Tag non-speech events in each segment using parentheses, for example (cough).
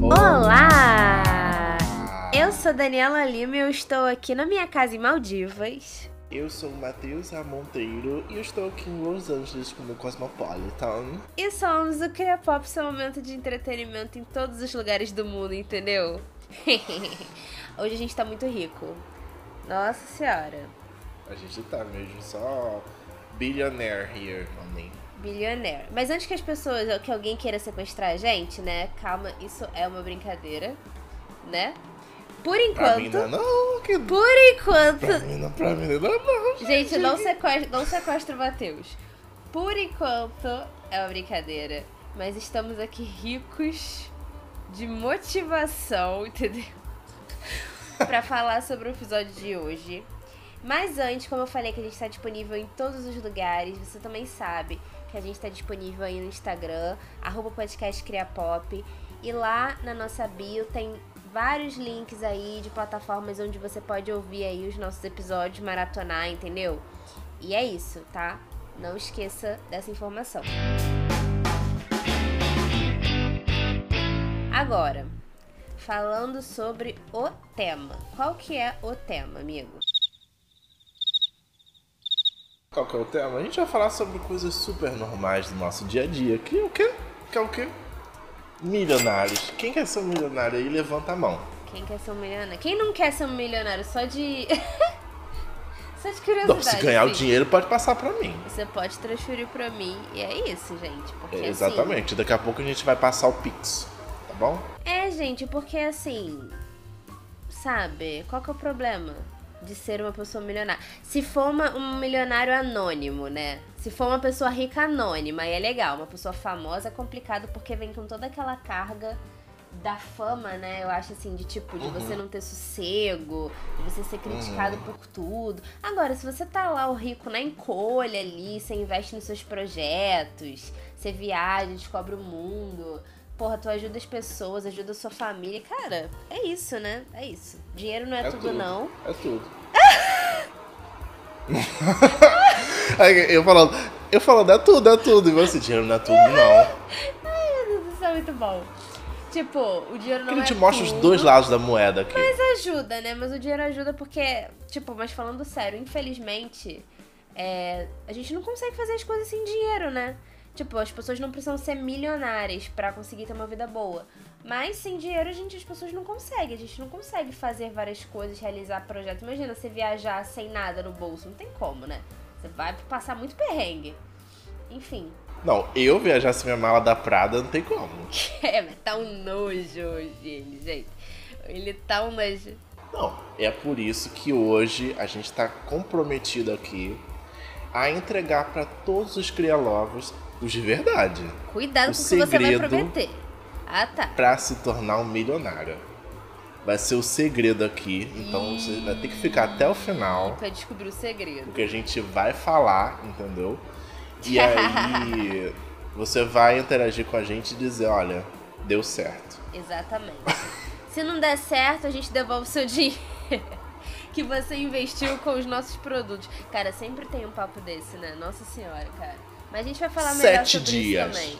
Olá! Eu sou Daniela Lima e eu estou aqui na minha casa em Maldivas. Eu sou o Matheus Monteiro e eu estou aqui em Los Angeles como Cosmopolitan. E somos o Cria Pop, seu momento de entretenimento em todos os lugares do mundo, entendeu? (laughs) Hoje a gente tá muito rico. Nossa senhora. A gente tá mesmo só billionaire here, homem. Billionaire. Mas antes que as pessoas, que alguém queira sequestrar a gente, né? Calma, isso é uma brincadeira, né? Por enquanto. Pra mim não, é não que... Por enquanto. Pra mim não, pra mim não, é não. (laughs) Gente, não sequestra, não sequestra o Matheus. Por enquanto é uma brincadeira. Mas estamos aqui ricos de motivação, (laughs) entendeu? pra falar sobre o episódio de hoje. Mas antes, como eu falei que a gente está disponível em todos os lugares, você também sabe que a gente está disponível aí no Instagram, arroba podcast Criapop. E lá na nossa bio tem vários links aí de plataformas onde você pode ouvir aí os nossos episódios, maratonar, entendeu? E é isso, tá? Não esqueça dessa informação. Agora, falando sobre o tema. Qual que é o tema, amigo? Qual que é o tema? A gente vai falar sobre coisas super normais do nosso dia a dia. Que é o quê? Que é o quê? Milionários. Quem quer ser um milionário aí, levanta a mão. Quem quer ser um milionário? Quem não quer ser um milionário? Só de. (laughs) Só de curiosidade. Não, se ganhar o dinheiro, pode passar pra mim. Você pode transferir pra mim. E é isso, gente. Porque, é, exatamente. Assim... Daqui a pouco a gente vai passar o Pix. Bom? É, gente, porque assim. Sabe? Qual que é o problema? de ser uma pessoa milionária. Se for uma, um milionário anônimo, né? Se for uma pessoa rica anônima, aí é legal. Uma pessoa famosa é complicado porque vem com toda aquela carga da fama, né? Eu acho assim, de tipo, de uhum. você não ter sossego, de você ser criticado uhum. por tudo. Agora, se você tá lá, o rico na encolha ali, você investe nos seus projetos, você viaja, descobre o mundo porra, tu ajuda as pessoas, ajuda a sua família. Cara, é isso, né? É isso. Dinheiro não é, é tudo, tudo, não. É tudo. (laughs) eu falando, eu falando, é tudo, é tudo. E você, dinheiro não é tudo, não. Ai, meu Deus, isso é muito bom. Tipo, o dinheiro não que é. A gente mostra tudo, os dois lados da moeda aqui. Mas ajuda, né? Mas o dinheiro ajuda porque, tipo, mas falando sério, infelizmente, é, a gente não consegue fazer as coisas sem dinheiro, né? Tipo, as pessoas não precisam ser milionárias para conseguir ter uma vida boa. Mas sem dinheiro, a gente, as pessoas não conseguem. A gente não consegue fazer várias coisas, realizar projetos. Imagina você viajar sem nada no bolso. Não tem como, né? Você vai passar muito perrengue. Enfim. Não, eu viajar sem minha mala da Prada não tem como. (laughs) é, mas tá um nojo hoje ele, gente. Ele tá um nojo. Não, é por isso que hoje a gente tá comprometido aqui a entregar para todos os crialovos os de verdade. Cuidado o com o que você vai prometer. Ah, tá. Pra se tornar um milionário. Vai ser o segredo aqui, então e... você vai ter que ficar até o final. Pra descobrir o segredo. Porque a gente vai falar, entendeu? E aí (laughs) você vai interagir com a gente e dizer, olha, deu certo. Exatamente. (laughs) se não der certo, a gente devolve o seu dinheiro (laughs) que você investiu com os nossos produtos. Cara, sempre tem um papo desse, né? Nossa senhora, cara. Mas a gente vai falar melhor sete sobre dias. isso também.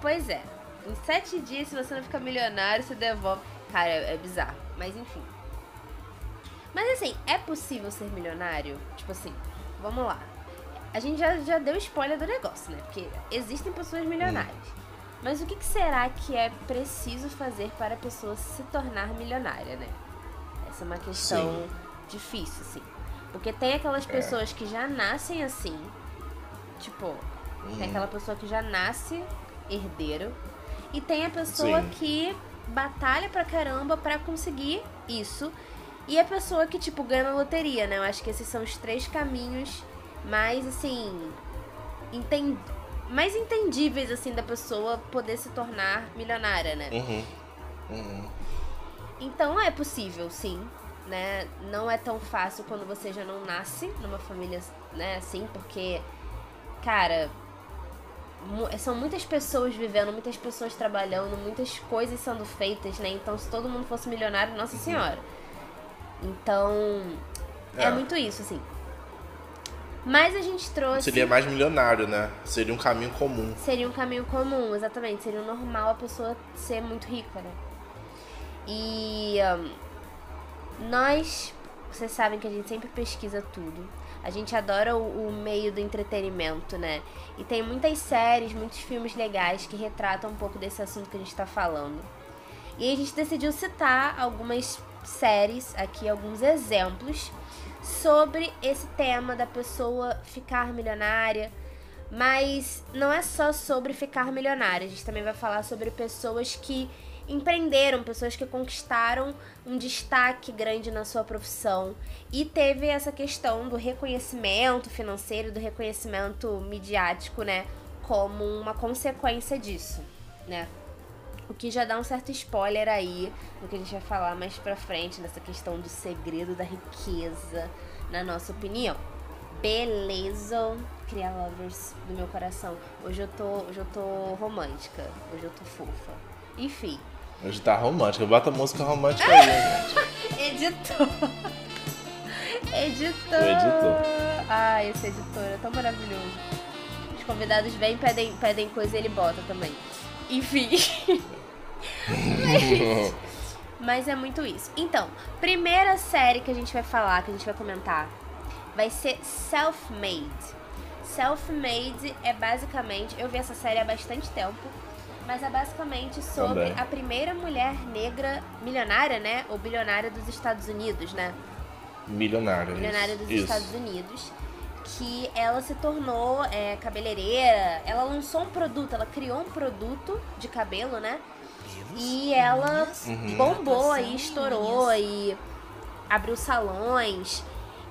Pois é. Em sete dias, se você não ficar milionário, você devolve. Cara, é, é bizarro. Mas enfim. Mas assim, é possível ser milionário? Tipo assim, vamos lá. A gente já, já deu spoiler do negócio, né? Porque existem pessoas milionárias. Hum. Mas o que, que, será que é preciso fazer para a pessoa se tornar milionária, né? Essa é uma questão Sim. difícil, assim. Porque tem aquelas é. pessoas é. que já nascem assim, tipo, Hum. Tem aquela pessoa que já nasce herdeiro. E tem a pessoa Sim. que batalha pra caramba pra conseguir isso. E a pessoa que, tipo, ganha na loteria, né? Eu acho que esses são os três caminhos mais, assim. Entend... Mais entendíveis, assim, da pessoa poder se tornar milionária, né? Uhum. Uhum. Então é possível, sim. Né? Não é tão fácil quando você já não nasce numa família, né, assim, porque, cara, são muitas pessoas vivendo, muitas pessoas trabalhando, muitas coisas sendo feitas, né? Então, se todo mundo fosse milionário, nossa senhora. Então, é, é muito isso, assim. Mas a gente trouxe. Seria mais milionário, né? Seria um caminho comum. Seria um caminho comum, exatamente. Seria normal a pessoa ser muito rica, né? E um, nós, vocês sabem que a gente sempre pesquisa tudo. A gente adora o, o, meio do entretenimento, né? E tem muitas séries, muitos filmes legais que retratam um pouco desse assunto que a gente está falando. E a gente decidiu citar algumas séries aqui, alguns exemplos sobre esse tema da pessoa ficar milionária. Mas não é só sobre ficar milionária, a gente também vai falar sobre pessoas que empreenderam, pessoas que conquistaram um destaque grande na sua profissão e teve essa questão do reconhecimento financeiro, do reconhecimento midiático, né, como uma consequência disso, né? O que já dá um certo spoiler aí no que a gente vai falar mais pra frente, nessa questão do segredo da riqueza, na nossa opinião. Beleza, cria lovers do meu coração. Hoje eu tô, hoje eu tô romântica, hoje eu tô fofa. Enfim. Hoje tá romântica, bota música romântica aí, (laughs) gente. editor. editor. O editor. Ah, esse editor é tão maravilhoso. Os convidados vêm, pedem, pedem coisa e ele bota também. Enfim. (laughs) Mas é muito isso. Então, primeira série que a gente vai falar, que a gente vai comentar, vai ser Self-Made. Self-Made é basicamente. Eu vi essa série há bastante tempo. Mas é basicamente sobre Também. a primeira mulher negra milionária, né? Ou bilionária dos Estados Unidos, né? Milionária. Milionária dos isso. Estados Unidos. Que ela se tornou é, cabeleireira. Ela lançou um produto, ela criou um produto de cabelo, né? E ela uhum. bombou aí, estourou e abriu salões.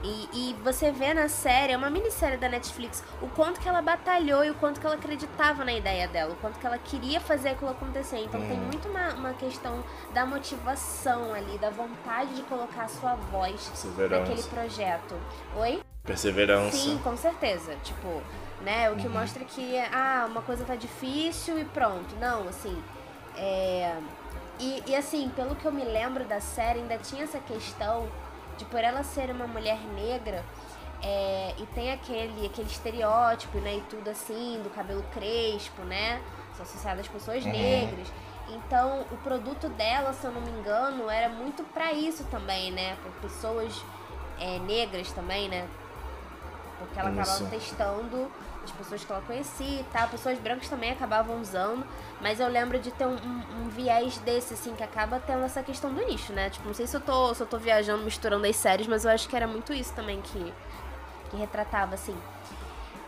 E, e, você vê na série, é uma minissérie da Netflix, o quanto que ela batalhou e o quanto que ela acreditava na ideia dela, o quanto que ela queria fazer aquilo acontecer. Então tem uhum. muito uma, uma questão da motivação ali, da vontade de colocar a sua voz naquele projeto. Oi? Perseverança. Sim, com certeza. Tipo, né? O que uhum. mostra que, ah, uma coisa tá difícil e pronto. Não, assim, é, e, e assim, pelo que eu me lembro da série, ainda tinha essa questão de por ela ser uma mulher negra é, e tem aquele, aquele estereótipo, né, e tudo assim, do cabelo crespo, né, associado às pessoas uhum. negras. Então, o produto dela, se eu não me engano, era muito para isso também, né, por pessoas é, negras também, né, porque ela isso. acabava testando as pessoas que ela conhecia e tal. Pessoas brancas também acabavam usando, mas eu lembro de ter um, um, um, viés desse, assim, que acaba tendo essa questão do nicho, né? Tipo, não sei se eu tô, se eu tô viajando, misturando as séries, mas eu acho que era muito isso também que, que retratava, assim.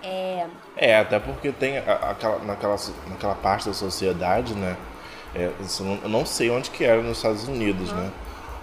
É... é, até porque tem aquela, naquela, naquela parte da sociedade, né? É, eu não sei onde que era nos Estados Unidos, uhum. né?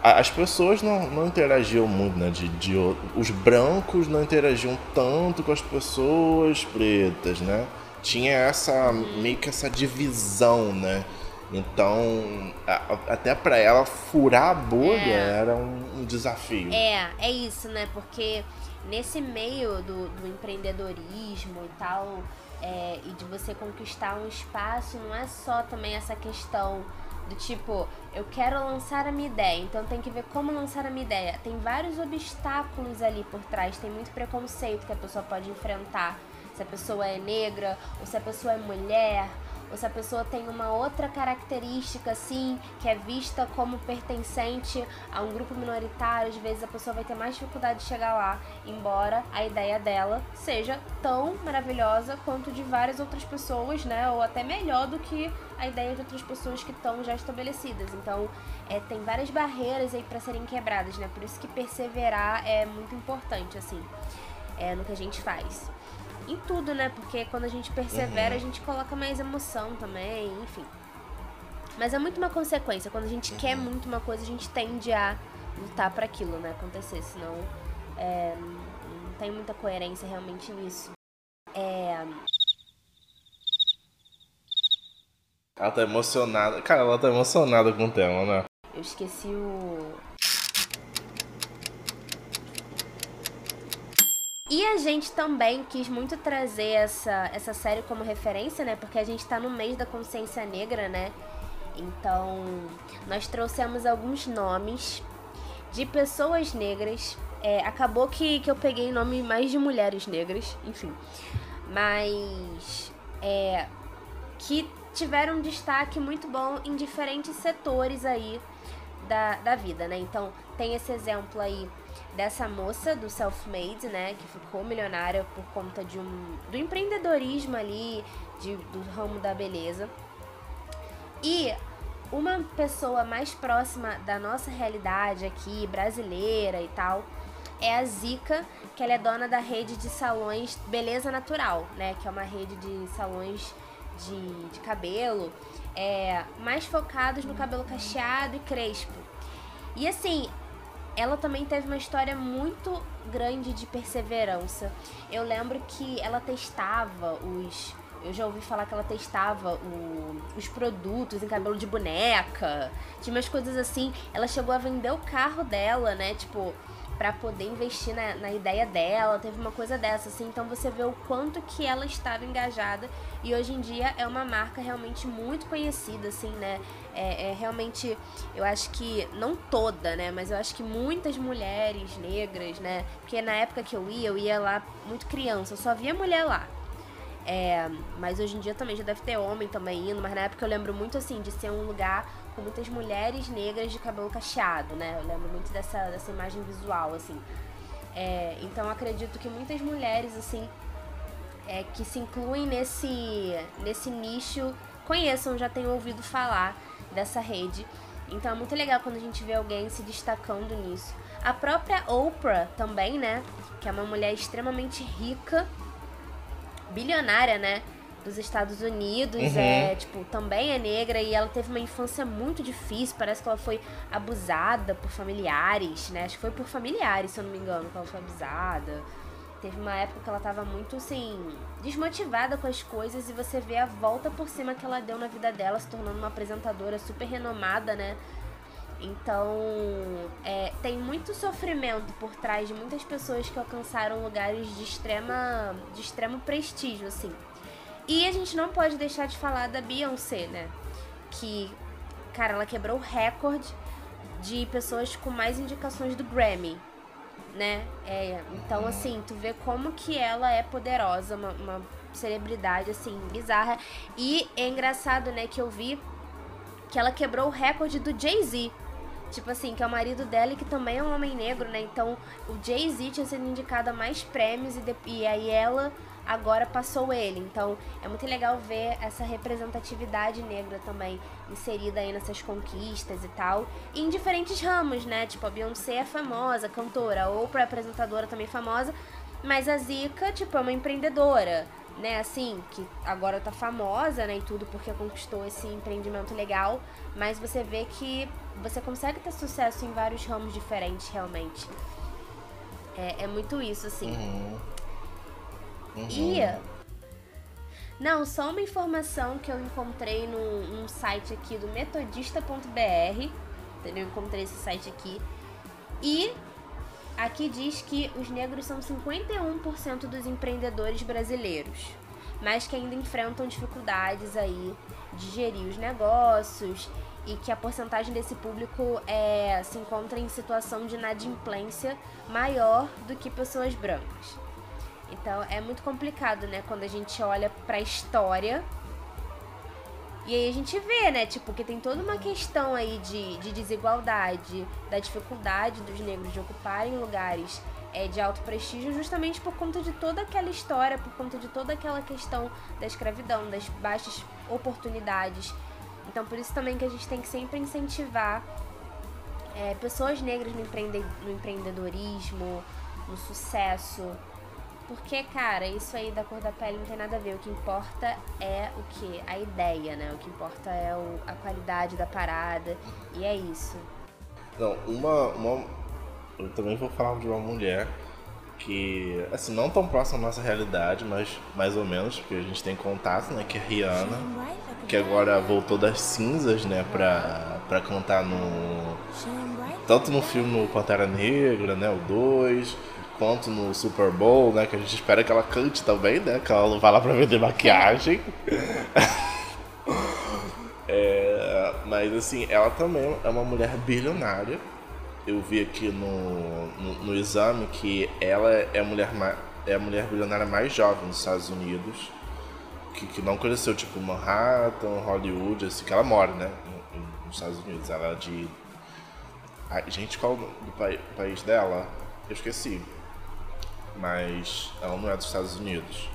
as pessoas não, não interagiam muito, né? De, de, os brancos não interagiam tanto com as pessoas pretas, né? Tinha essa meio que essa divisão, né? Então, a, até para ela furar a bolha é. era um, um, desafio. É, é isso, né? Porque nesse meio do, do empreendedorismo e tal, é, e de você conquistar um espaço, não é só também essa questão do tipo, eu quero lançar a minha ideia, então tem que ver como lançar a minha ideia. Tem vários obstáculos ali por trás, tem muito preconceito que a pessoa pode enfrentar. Se a pessoa é negra, ou se a pessoa é mulher, ou se a pessoa tem uma outra característica assim, que é vista como pertencente a um grupo minoritário, às vezes a pessoa vai ter mais dificuldade de chegar lá, embora a ideia dela seja tão maravilhosa quanto de várias outras pessoas, né? Ou até melhor do que a ideia de outras pessoas que estão já estabelecidas. Então, é, tem várias barreiras aí para serem quebradas, né? Por isso que perseverar é muito importante, assim, é, no que a gente faz em tudo, né? Porque quando a gente persevera, uhum. a gente coloca mais emoção também, enfim. Mas é muito uma consequência. Quando a gente uhum. quer muito uma coisa, a gente tende a lutar para aquilo, né? Acontecer. Senão é, não tem muita coerência realmente nisso. É. Ela tá emocionada. Cara, ela tá emocionada com o tema, né? Eu esqueci o. E a gente também quis muito trazer essa, essa série como referência, né? Porque a gente tá no mês da consciência negra, né? Então, nós trouxemos alguns nomes de pessoas negras. É, acabou que, que eu peguei nome mais de mulheres negras, enfim. Mas é, que tiveram um destaque muito bom em diferentes setores aí da, da vida, né? Então, tem esse exemplo aí dessa moça do self-made, né, que ficou milionária por conta de um do empreendedorismo ali, de, do ramo da beleza. E uma pessoa mais próxima da nossa realidade aqui, brasileira e tal, é a Zica, que ela é dona da rede de salões Beleza Natural, né, que é uma rede de salões de, de cabelo, é, mais focados no cabelo cacheado e crespo. E assim, ela também teve uma história muito grande de perseverança. Eu lembro que ela testava os. Eu já ouvi falar que ela testava o, os produtos em cabelo de boneca, tinha umas coisas assim. Ela chegou a vender o carro dela, né? Tipo, para poder investir na, na, ideia dela, teve uma coisa dessa, assim, então você vê o quanto que ela estava engajada e hoje em dia é uma marca realmente muito conhecida, assim, né? É, é realmente, eu acho que, não toda, né? Mas eu acho que muitas mulheres negras, né? Porque na época que eu ia, eu ia lá muito criança, eu só via mulher lá. É, mas hoje em dia também já deve ter homem também indo, mas na época eu lembro muito assim de ser um lugar com muitas mulheres negras de cabelo cacheado, né? Eu lembro muito dessa, dessa imagem visual, assim. É, então acredito que muitas mulheres, assim, é, que se incluem nesse, nesse nicho conheçam, já tenham ouvido falar dessa rede. Então é muito legal quando a gente vê alguém se destacando nisso. A própria Oprah também, né? Que é uma mulher extremamente rica, bilionária, né? Dos Estados Unidos, uhum. é, tipo, também é negra e ela teve uma infância muito difícil, parece que ela foi abusada por familiares, né? Acho que foi por familiares, se eu não me engano, que ela foi abusada. Teve uma época que ela tava muito, assim, desmotivada com as coisas e você vê a volta por cima que ela deu na vida dela, se tornando uma apresentadora super renomada, né? Então, é, tem muito sofrimento por trás de muitas pessoas que alcançaram lugares de extrema, de extremo prestígio, assim. E a gente não pode deixar de falar da Beyoncé, né? Que, cara, ela quebrou o recorde de pessoas com mais indicações do Grammy, né? É, então, assim, tu vê como que ela é poderosa, uma, uma celebridade, assim, bizarra. E é engraçado, né, que eu vi que ela quebrou o recorde do Jay-Z. Tipo assim, que é o marido dela e que também é um homem negro, né? Então, o Jay-Z tinha sido indicado a mais prêmios e, de, e aí ela agora passou ele. Então é muito legal ver essa representatividade negra também inserida aí nessas conquistas e tal. E em diferentes ramos, né? Tipo, a Beyoncé é famosa, cantora, ou para apresentadora também famosa, mas a Zika, tipo, é uma empreendedora, né? Assim, que agora tá famosa, né? E tudo porque conquistou esse empreendimento legal. Mas você vê que você consegue ter sucesso em vários ramos diferentes, realmente. É, é muito isso, assim. Uhum. Uhum. Não, só uma informação que eu encontrei num, num site aqui do metodista.br. Eu encontrei esse site aqui. E aqui diz que os negros são 51% dos empreendedores brasileiros, mas que ainda enfrentam dificuldades aí de gerir os negócios e que a porcentagem desse público é, se encontra em situação de inadimplência maior do que pessoas brancas. Então é muito complicado, né, quando a gente olha pra história. E aí a gente vê, né, tipo, que tem toda uma questão aí de, de desigualdade, da dificuldade dos negros de ocuparem lugares é, de alto prestígio justamente por conta de toda aquela história, por conta de toda aquela questão da escravidão, das baixas oportunidades. Então por isso também que a gente tem que sempre incentivar é, pessoas negras no, empreende no empreendedorismo, no sucesso, porque, cara, isso aí da cor da pele não tem nada a ver. O que importa é o que? A ideia, né? O que importa é o, a qualidade da parada. E é isso. Não, uma, uma. Eu também vou falar de uma mulher que, assim, não tão próximo à nossa realidade, mas mais ou menos, porque a gente tem contato, né? Que é Rihanna, que agora voltou das cinzas, né? Pra, pra cantar no. Tanto no filme Pantera Negra, né? O 2, quanto no Super Bowl, né? Que a gente espera que ela cante também, né? Que ela não vai lá pra vender maquiagem. (laughs) é, mas assim, ela também é uma mulher bilionária eu vi aqui no, no, no, exame que ela é a mulher é a mulher bilionária mais jovem dos Estados Unidos, que, que não cresceu tipo Manhattan, Hollywood, assim, que ela mora, né, nos Estados Unidos. Ela é de. Ai, gente, qual do pai, país dela? Eu esqueci. Mas ela não é dos Estados Unidos.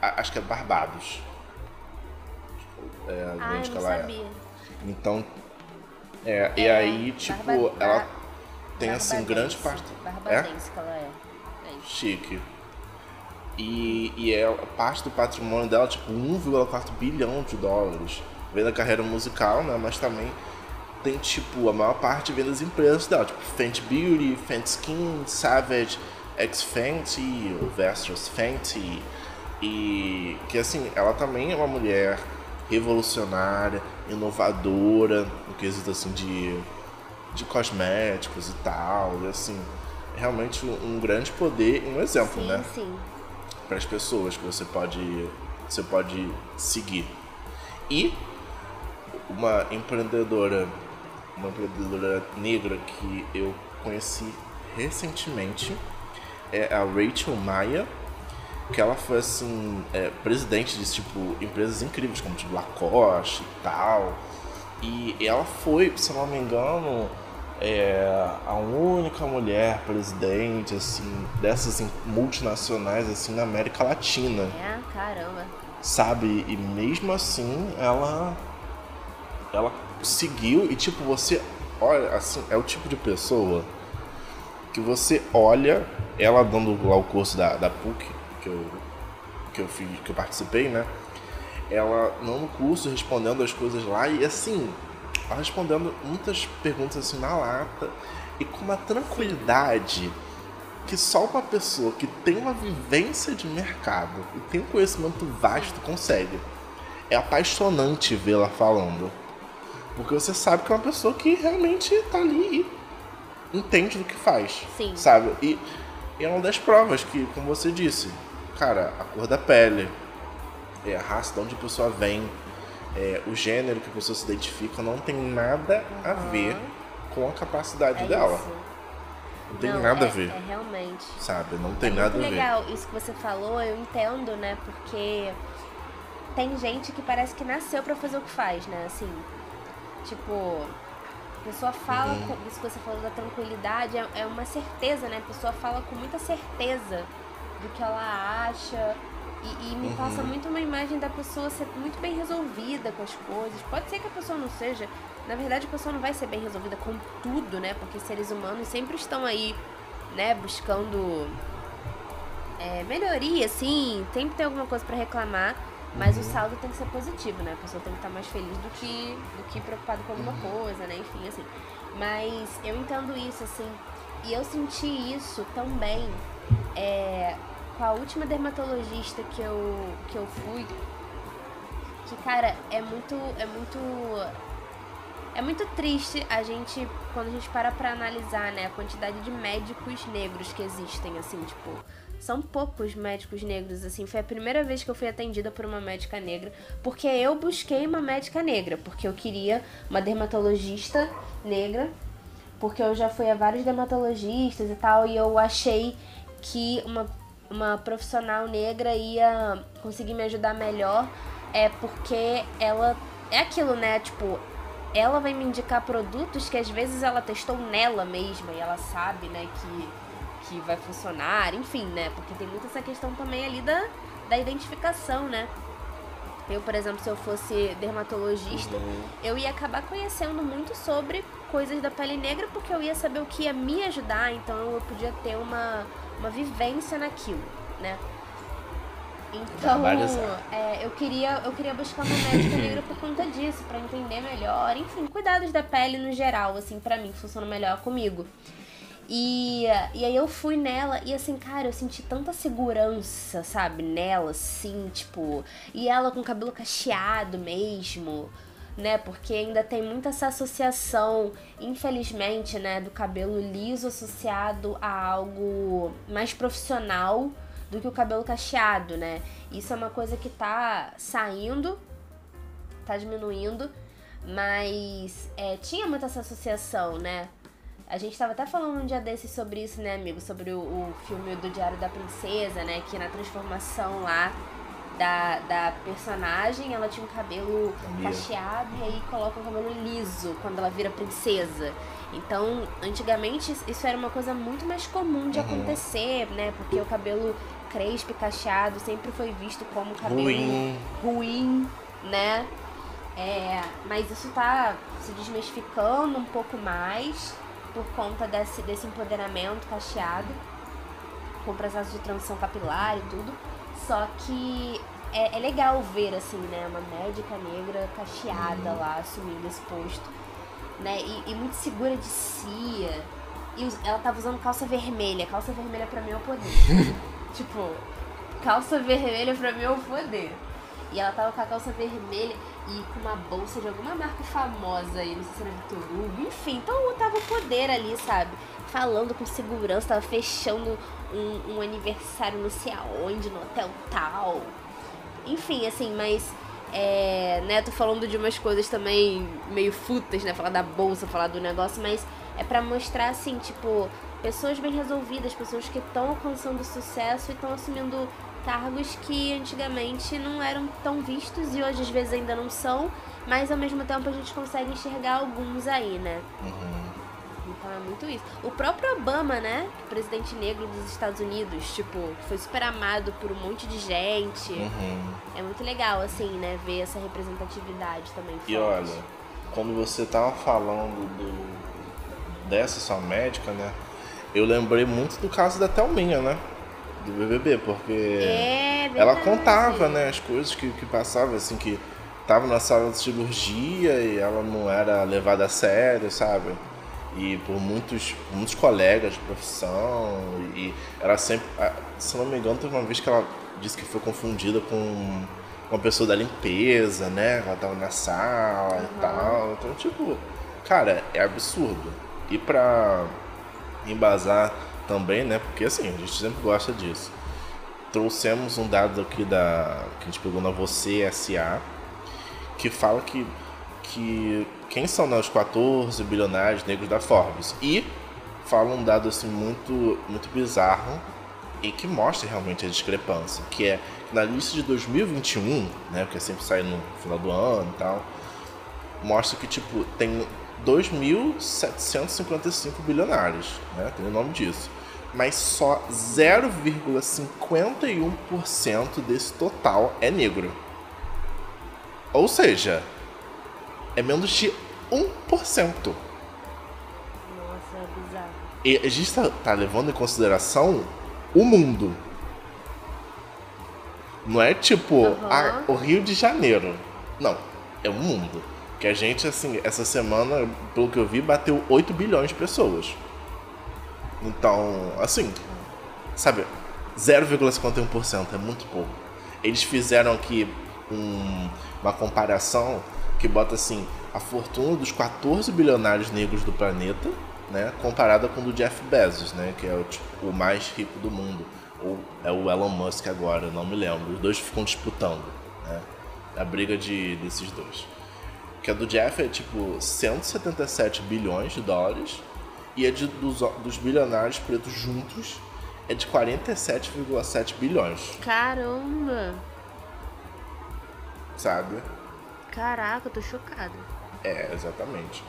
Acho que é Barbados. É, ah, onde que ela é. sabia. é. Então é, e é, aí, tipo, barba, ela tem assim grande parte. Barbadense é? que ela é. é Chique. E, e é parte do patrimônio dela, tipo, 1,4 bilhão de dólares. Vem da carreira musical, né? Mas também tem, tipo, a maior parte vem das empresas dela, tipo, Fenty Beauty, Fenty Skin, Savage, X Fenty, Versus Fenty. E que assim, ela também é uma mulher revolucionária, inovadora, no quesito assim de, de cosméticos e tal, e assim, realmente um grande poder e um exemplo, sim, né? Sim. Para as pessoas que você pode, você pode seguir. E uma empreendedora, uma empreendedora negra que eu conheci recentemente é a Rachel Maia que ela foi assim, é, presidente de tipo empresas incríveis como tipo Lacoste e tal. E ela foi, se não me engano, é, a única mulher presidente assim dessas multinacionais assim na América Latina. É, caramba. Sabe? E mesmo assim, ela ela seguiu e tipo você olha assim, é o tipo de pessoa que você olha ela dando lá o curso da, da PUC que eu, que eu fiz, que eu participei, né? Ela no curso respondendo as coisas lá e assim, ela respondendo muitas perguntas assim na lata e com uma tranquilidade que só uma pessoa que tem uma vivência de mercado e tem um conhecimento vasto consegue. É apaixonante vê-la falando. Porque você sabe que é uma pessoa que realmente tá ali e entende do que faz. Sim. Sabe? E, e é uma das provas que, como você disse, cara, a cor da pele, é, a raça de onde a pessoa vem, é, o gênero que a pessoa se identifica não tem nada uhum. a ver com a capacidade é dela. Isso. Não tem não, nada é, a ver. É realmente. Sabe? Não tem é nada a ver. legal isso que você falou, eu entendo, né? Porque tem gente que parece que nasceu para fazer o que faz, né? Assim, tipo, a pessoa fala, uhum. com, isso que você falou da tranquilidade, é, é uma certeza, né? A pessoa fala com muita certeza do que ela acha. E, e me uhum. passa muito uma imagem da pessoa ser muito bem resolvida com as coisas. Pode ser que a pessoa não seja. Na verdade, a pessoa não vai ser bem resolvida com tudo, né? Porque seres humanos sempre estão aí, né, buscando é, melhoria, assim. Sempre tem alguma coisa para reclamar. Mas o saldo tem que ser positivo, né? A pessoa tem que estar mais feliz do que, do que preocupado com alguma uhum. coisa, né? Enfim, assim. Mas eu entendo isso, assim. E eu senti isso também é, com a última dermatologista que eu, que eu fui, que, cara, é muito. É muito. É muito triste a gente, quando a gente para pra analisar, né, a quantidade de médicos negros que existem, assim, tipo, são poucos médicos negros, assim. Foi a primeira vez que eu fui atendida por uma médica negra, porque eu busquei uma médica negra, porque eu queria uma dermatologista negra, porque eu já fui a vários dermatologistas e tal, e eu achei que uma uma profissional negra ia conseguir me ajudar melhor, é porque ela é aquilo, né? Tipo, ela vai me indicar produtos que às vezes ela testou nela mesma e ela sabe, né, que, que vai funcionar, enfim, né? Porque tem muita essa questão também ali da, da identificação, né? Eu, por exemplo, se eu fosse dermatologista, uhum. eu ia acabar conhecendo muito sobre coisas da pele negra porque eu ia saber o que ia me ajudar, então eu podia ter uma uma vivência naquilo, né? Então, é, eu, queria, eu queria buscar uma médica (coughs) negra por conta disso, para entender melhor. Enfim, cuidados da pele no geral, assim, para mim, funciona melhor comigo. E, e aí eu fui nela e assim, cara, eu senti tanta segurança, sabe, nela, assim, tipo. E ela com cabelo cacheado mesmo, né? Porque ainda tem muita essa associação, infelizmente, né, do cabelo liso associado a algo mais profissional do que o cabelo cacheado, né? Isso é uma coisa que tá saindo, tá diminuindo, mas é, tinha muita essa associação, né? A gente tava até falando um dia desses sobre isso, né, amigo? Sobre o, o filme do Diário da Princesa, né? Que na transformação lá da, da personagem, ela tinha um cabelo cacheado e aí coloca um cabelo liso quando ela vira princesa. Então, antigamente isso era uma coisa muito mais comum de uhum. acontecer, né? Porque o cabelo crespo e cacheado sempre foi visto como cabelo ruim, ruim né? É, mas isso tá se desmistificando um pouco mais por conta desse, desse empoderamento cacheado, com processo de transição capilar e tudo. Só que é, é legal ver, assim, né, uma médica negra cacheada uhum. lá, assumindo esse posto, né, e, e muito segura de si. E ela tava usando calça vermelha. Calça vermelha pra mim é o poder. (laughs) tipo, calça vermelha pra mim é o poder. E ela tava com a calça vermelha e com uma bolsa de alguma marca famosa aí, não sei se era Vitor Hugo, enfim, então tava o poder ali, sabe? Falando com segurança, tava fechando um, um aniversário não sei aonde, no hotel tal. Enfim, assim, mas é, né, tô falando de umas coisas também meio futas, né? Falar da bolsa, falar do negócio, mas é para mostrar assim, tipo, pessoas bem resolvidas, pessoas que estão alcançando sucesso e estão assumindo cargos que antigamente não eram tão vistos e hoje às vezes ainda não são, mas ao mesmo tempo a gente consegue enxergar alguns aí, né? Uhum. Então é muito isso. O próprio Obama, né? Presidente negro dos Estados Unidos, tipo, foi super amado por um monte de gente. Uhum. É muito legal, assim, né? Ver essa representatividade também. E olha, quando você tava falando do, dessa sua médica, né? Eu lembrei muito do caso da Thelminha, né? Do BBB, porque é, ela contava, né, as coisas que, que passavam, assim, que tava na sala de cirurgia e ela não era levada a sério, sabe? E por muitos, muitos colegas de profissão, e ela sempre, se não me engano, teve uma vez que ela disse que foi confundida com uma pessoa da limpeza, né? Ela tava na sala uhum. e tal. Então, tipo, cara, é absurdo. E pra embasar também, né? Porque assim, a gente sempre gosta disso. Trouxemos um dado aqui da que a gente pegou na Você SA, que fala que, que quem são né, os 14 bilionários negros da Forbes. E fala um dado assim muito, muito bizarro e que mostra realmente a discrepância, que é na lista de 2021, né, porque sempre sai no final do ano e tal, mostra que tipo tem 2.755 bilionários, né? Tem o nome disso. Mas só 0,51% desse total é negro. Ou seja, é menos de 1%. Nossa, é bizarro. E a gente tá, tá levando em consideração o mundo. Não é tipo uhum. a, o Rio de Janeiro. Não, é o mundo. Que a gente, assim, essa semana, pelo que eu vi, bateu 8 bilhões de pessoas. Então, assim, sabe, 0,51% é muito pouco. Eles fizeram aqui um, uma comparação que bota assim a fortuna dos 14 bilionários negros do planeta, né, comparada com do Jeff Bezos, né, que é o, tipo, o mais rico do mundo, ou é o Elon Musk agora, não me lembro. Os dois ficam disputando, né, a briga de desses dois. Que a do Jeff é tipo 177 bilhões de dólares e a de, dos, dos bilionários pretos juntos é de 47,7 bilhões. Caramba! Sabe? Caraca, eu tô chocado. É, exatamente.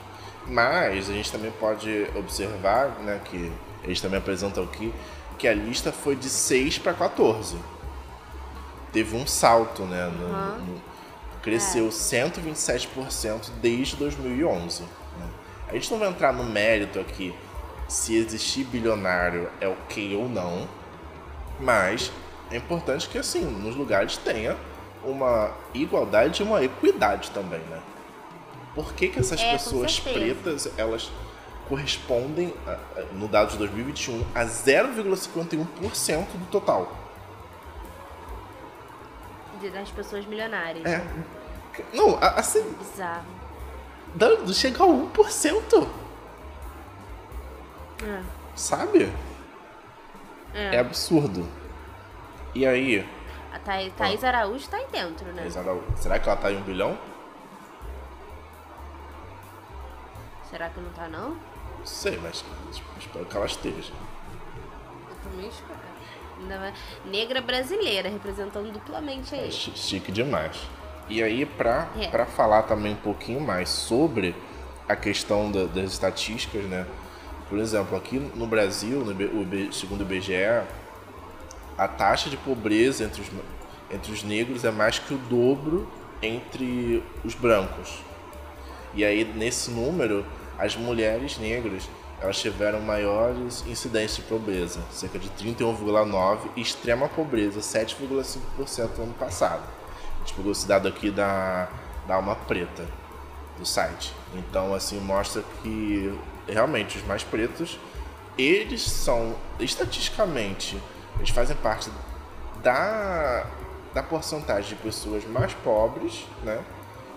Mas a gente também pode observar, né, que eles também apresentam aqui, que a lista foi de 6 para 14. Teve um salto, né? No, uhum. no, cresceu é. 127% desde 2011. Né? A gente não vai entrar no mérito aqui se existir bilionário é ok ou não, mas é importante que assim nos lugares tenha uma igualdade e uma equidade também, né? Por que, que essas é, pessoas pretas elas correspondem, no dado de 2021, a 0,51% do total. Das pessoas milionárias. É. Não, assim. Bizarro. Dando, chega a 1%. É. Sabe? É. É absurdo. E aí? A Thaís, Thaís Araújo tá aí dentro, né? Thaís Araújo. Será que ela tá em um bilhão? Será que não tá, não? Não sei, mas espero que ela esteja. Eu também espero. Negra brasileira, representando duplamente aí. É chi- chique demais. E aí, pra, É. pra falar também um pouquinho mais sobre a questão da- das estatísticas, né? Por exemplo, aqui no Brasil, no IB segundo o IBGE, a taxa de pobreza entre os, entre os negros é mais que o dobro entre os brancos. E aí, nesse número, as mulheres negras elas tiveram maiores incidências de pobreza, cerca de 31,9% e extrema pobreza, 7,5% no ano passado. A gente pegou esse dado aqui da, da Alma Preta, do site. Então, assim, mostra que realmente os mais pretos, eles são, estatisticamente, eles fazem parte da, da porcentagem de pessoas mais pobres, né?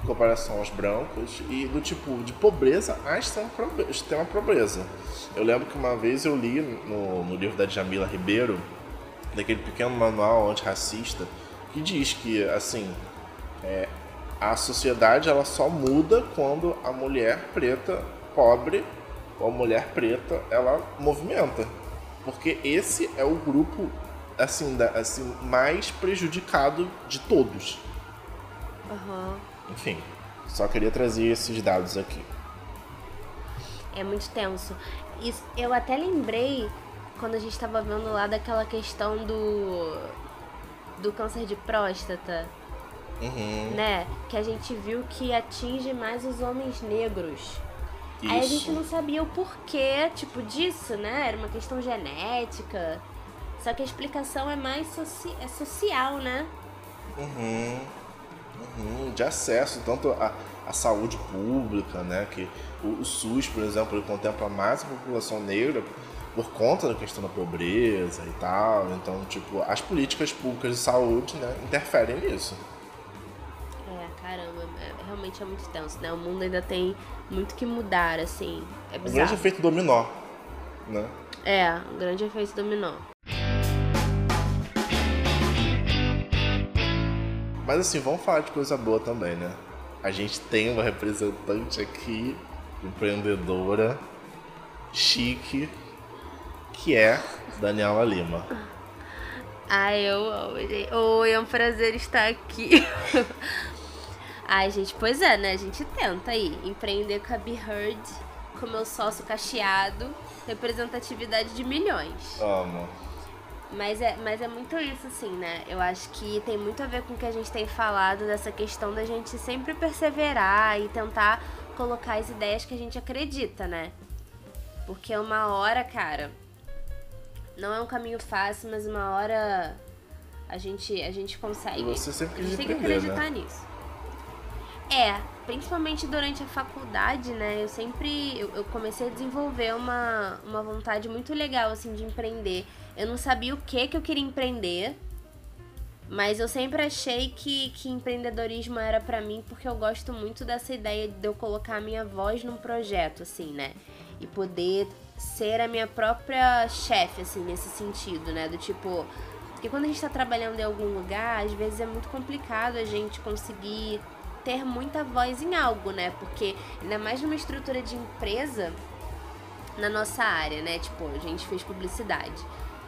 Em comparação aos brancos e do tipo de pobreza a extrema pobre- extrema pobreza. Eu lembro que uma vez eu li no, no livro da Jamila Ribeiro, daquele pequeno manual antirracista, que diz que, assim, é, a sociedade ela só muda quando a mulher preta pobre ou a mulher preta ela movimenta. Porque esse é o grupo assim, da, assim mais prejudicado de todos. Aham. Enfim, só queria trazer esses dados aqui. É muito tenso. Isso, eu até lembrei quando a gente tava vendo lá daquela questão do. do câncer de próstata, Uhum, né? Que a gente viu que atinge mais os homens negros. Aí a gente isso. não sabia o porquê, tipo, disso, né? Era uma questão genética. Só que a explicação é mais soci... é social, né? Uhum, uhum, de acesso tanto à, à saúde pública, né? Que o, o SUS, por exemplo, ele contempla mais a população negra por conta da questão da pobreza e tal. Então, tipo, as políticas públicas de saúde, né, interferem nisso. É, caramba, é- realmente é muito tenso, né? O mundo ainda tem muito que mudar, assim. É Um grande bizarro. efeito dominó, né? É, um grande efeito dominó. Mas assim, vamos falar de coisa boa também, né? A gente tem uma representante aqui, empreendedora, chique, que é Daniela Lima. Ai, eu amo, gente. Oi, é um prazer estar aqui. (laughs) Ai, gente, pois é, né? A gente tenta aí empreender com a Be Heard, com meu sócio cacheado, representatividade de milhões. Amo. Mas é, mas é muito isso, assim, né? Eu acho que tem muito a ver com o que a gente tem falado dessa questão da gente sempre perseverar e tentar colocar as ideias que a gente acredita, né? Porque uma hora, cara, não é um caminho fácil, mas uma hora a gente, a gente consegue. Você sempre a gente tem que acreditar né? nisso. É, principalmente durante a faculdade, né? Eu sempre eu, eu comecei a desenvolver uma, uma vontade muito legal assim de empreender. Eu não sabia o que que eu queria empreender, mas eu sempre achei que, que empreendedorismo era pra mim porque eu gosto muito dessa ideia de eu colocar a minha voz num projeto, assim, né? E poder ser a minha própria chefe, assim, nesse sentido, né? Do tipo. Porque quando a gente tá trabalhando em algum lugar, às vezes é muito complicado a gente conseguir ter muita voz em algo, né? Porque ainda mais numa estrutura de empresa na nossa área, né? Tipo, a gente fez publicidade.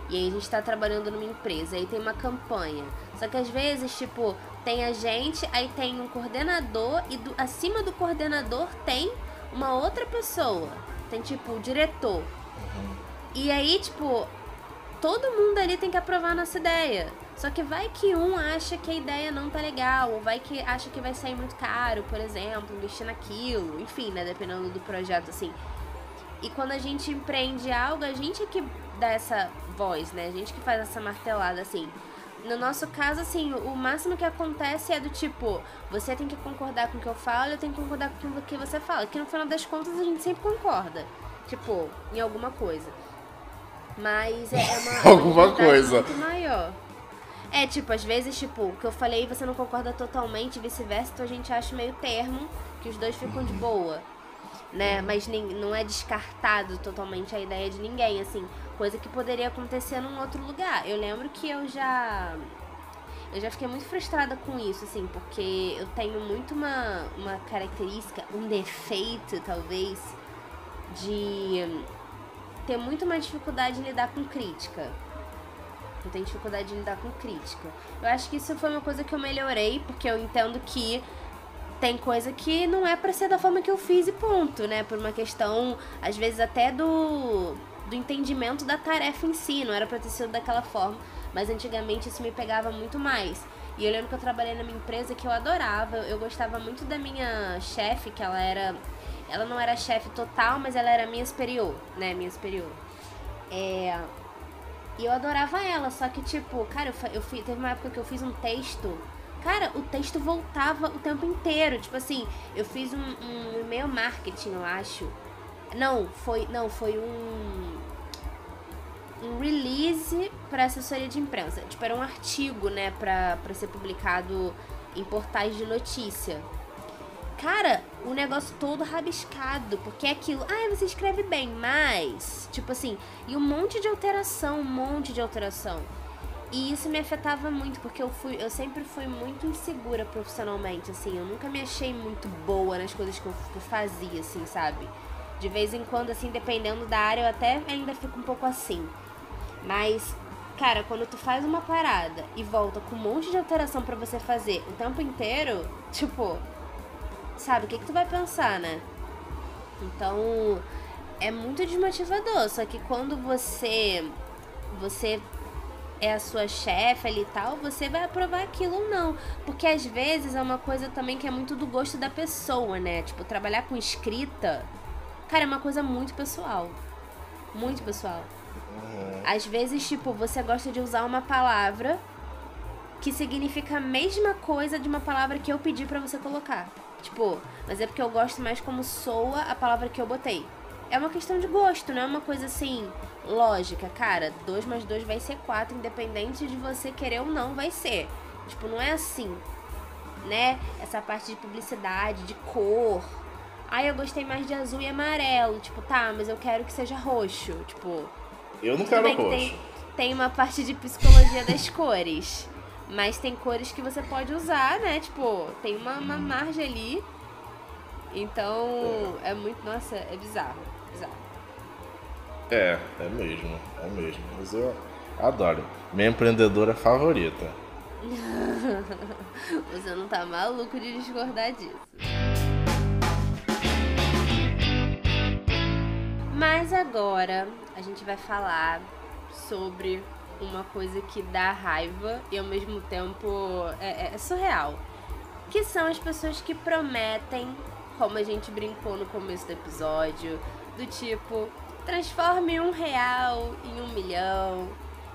E aí a gente tá trabalhando numa empresa, aí tem uma campanha. Só que às vezes, tipo, tem a gente, aí tem um coordenador e do- acima do coordenador tem uma outra pessoa. Tem tipo o diretor. E aí, tipo, todo mundo ali tem que aprovar a nossa ideia. Só que vai que um acha que a ideia não tá legal, ou vai que acha que vai sair muito caro, por exemplo, investir naquilo, enfim, né? Dependendo do projeto, assim. E quando a gente empreende algo, a gente é que dá essa voz, né? A gente que faz essa martelada, assim. No nosso caso, assim, o máximo que acontece é do tipo, você tem que concordar com o que eu falo, eu tenho que concordar com o que você fala. Que no final das contas a gente sempre concorda. Tipo, em alguma coisa. Mas é é uma. (laughs) Alguma uma liberdade coisa. Muito maior. É, tipo, às vezes, tipo, o que eu falei você não concorda totalmente e vice-versa, então a gente acha meio termo, que os dois ficam de boa. Né? Mas nem, não é descartado totalmente a ideia de ninguém, assim. Coisa que poderia acontecer num outro lugar. Eu lembro que eu já. Eu já fiquei muito frustrada com isso, assim, porque eu tenho muito uma, uma característica, um defeito, talvez, de ter muito mais dificuldade em lidar com crítica. Eu tenho dificuldade em lidar com crítica. Eu acho que isso foi uma coisa que eu melhorei, porque eu entendo que tem coisa que não é pra ser da forma que eu fiz e ponto, né? Por uma questão, às vezes até do, do entendimento da tarefa em si, não era pra ter sido daquela forma. Mas antigamente isso me pegava muito mais. E eu lembro que eu trabalhei na minha empresa que eu adorava, eu gostava muito da minha chefe, que ela era. Ela não era chefe total, mas ela era minha superior, né? Minha superior. É, e eu adorava ela, só que, tipo, cara, eu, eu teve uma época que eu fiz um texto. Cara, o texto voltava o tempo inteiro. Tipo assim, eu fiz um, um e-mail marketing, eu acho. Não, foi. Não, foi um. Um release pra assessoria de imprensa. Tipo, era um artigo, né, pra ser publicado em portais de notícia. Cara, o negócio todo rabiscado, porque é aquilo, ah, você escreve bem, mas, tipo assim, e um monte de alteração, um monte de alteração. E isso me afetava muito, porque eu fui, eu sempre fui muito insegura profissionalmente, assim, eu nunca me achei muito boa nas coisas que eu, que eu fazia, assim, sabe? De vez em quando, assim, dependendo da área, eu até ainda fico um pouco assim. Mas, cara, quando tu faz uma parada e volta com um monte de alteração pra você fazer o tempo inteiro, tipo, sabe, o que, que tu vai pensar, né? Então, é muito desmotivador. Só que quando você você é a sua chefe ali e tal, você vai aprovar aquilo ou não. Porque às vezes é uma coisa também que é muito do gosto da pessoa, né? Tipo, trabalhar com escrita, cara, é uma coisa muito pessoal. Muito pessoal. Às vezes, tipo, você gosta de usar uma palavra que significa a mesma coisa de uma palavra que eu pedi pra você colocar. Tipo, mas é porque eu gosto mais como soa a palavra que eu botei. É uma questão de gosto, não é uma coisa assim, lógica. Cara, 2 mais 2 vai ser 4, independente de você querer ou não, vai ser. Tipo, não é assim, né? Essa parte de publicidade, de cor. Ah, eu gostei mais de azul e amarelo. Tipo, tá, mas eu quero que seja roxo. Tipo, Eu não quero roxo. tem, tem uma parte de psicologia das cores. Mas tem cores que você pode usar, né? Tipo, tem uma, uma margem ali. Então, é muito. Nossa, é bizarro. Bizarro. É, é mesmo, é mesmo. Mas eu adoro. Minha empreendedora favorita. (laughs) Você não tá maluco de discordar disso. Mas agora a gente vai falar sobre uma coisa que dá raiva e ao mesmo tempo é, é surreal. Que são as pessoas que prometem, como a gente brincou no começo do episódio, do tipo, transforme um real em um milhão,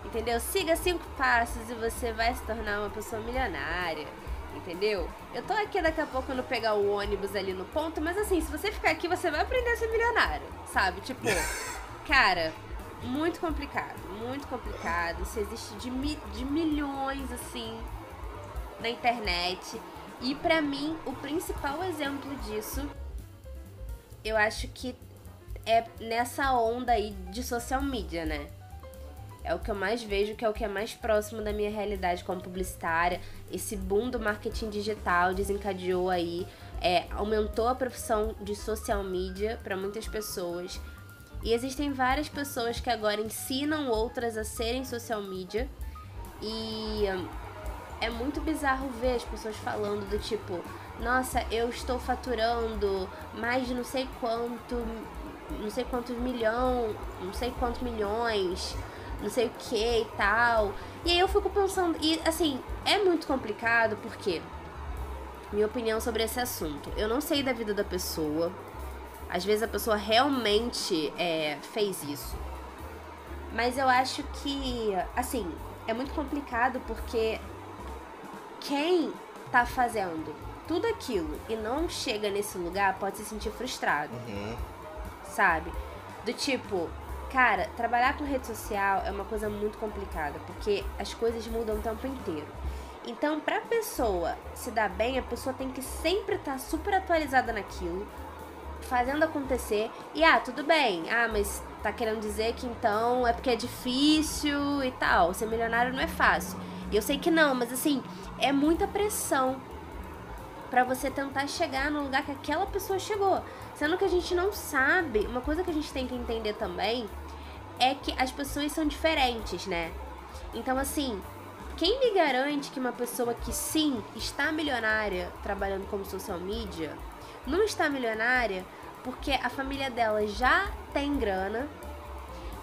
entendeu? Siga cinco passos e você vai se tornar uma pessoa milionária, entendeu? Eu tô aqui daqui a pouco quando pegar o ônibus ali no ponto, mas assim, se você ficar aqui, você vai aprender a ser milionário, sabe? Tipo, (laughs) cara, muito complicado, muito complicado. Isso existe de, mi de milhões, assim, na internet. E pra mim, o principal exemplo disso, eu acho que é nessa onda aí de social media, né? É o que eu mais vejo, que é o que é mais próximo da minha realidade como publicitária. Esse boom do marketing digital desencadeou aí, é, aumentou a profissão de social media para muitas pessoas. E existem várias pessoas que agora ensinam outras a serem social media. E hum, é muito bizarro ver as pessoas falando do tipo, nossa, eu estou faturando mais de não sei quanto, não sei quantos milhão, não sei quantos milhões, não sei o que e tal. E aí eu fico pensando, e assim, é muito complicado porque minha opinião sobre esse assunto, eu não sei da vida da pessoa. Às vezes a pessoa realmente é, fez isso. Mas eu acho que, assim, é muito complicado porque quem tá fazendo tudo aquilo e não chega nesse lugar pode se sentir frustrado, Uhum. sabe? Do tipo, cara, trabalhar com rede social é uma coisa muito complicada, porque as coisas mudam o tempo inteiro. Então, pra pessoa se dar bem, a pessoa tem que sempre estar tá super atualizada naquilo, fazendo acontecer. E ah, tudo bem. Ah, mas tá querendo dizer que então é porque é difícil e tal. Ser milionário não é fácil. E eu sei que não, mas assim, é muita pressão para você tentar chegar no lugar que aquela pessoa chegou. Sendo que a gente não sabe, uma coisa que a gente tem que entender também é que as pessoas são diferentes, né? Então, assim, quem me garante que uma pessoa que sim está milionária trabalhando como social media não está milionária porque a família dela já tem grana,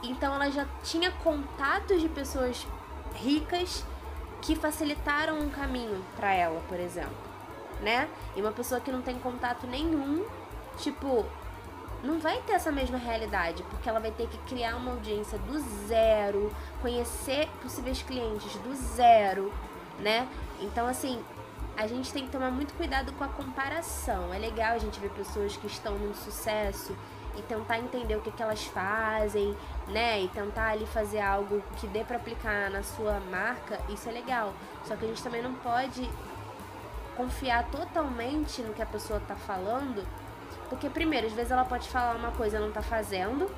então ela já tinha contatos de pessoas ricas que facilitaram um caminho para ela, por exemplo, né? E uma pessoa que não tem contato nenhum, tipo, não vai ter essa mesma realidade, porque ela vai ter que criar uma audiência do zero, conhecer possíveis clientes do zero, né? Então, assim, a gente tem que tomar muito cuidado com a comparação. É legal a gente ver pessoas que estão no sucesso e tentar entender o que, que elas fazem, né? E tentar ali fazer algo que dê para aplicar na sua marca, isso é legal. Só que a gente também não pode confiar totalmente no que a pessoa tá falando, porque primeiro, às vezes ela pode falar uma coisa e não tá fazendo.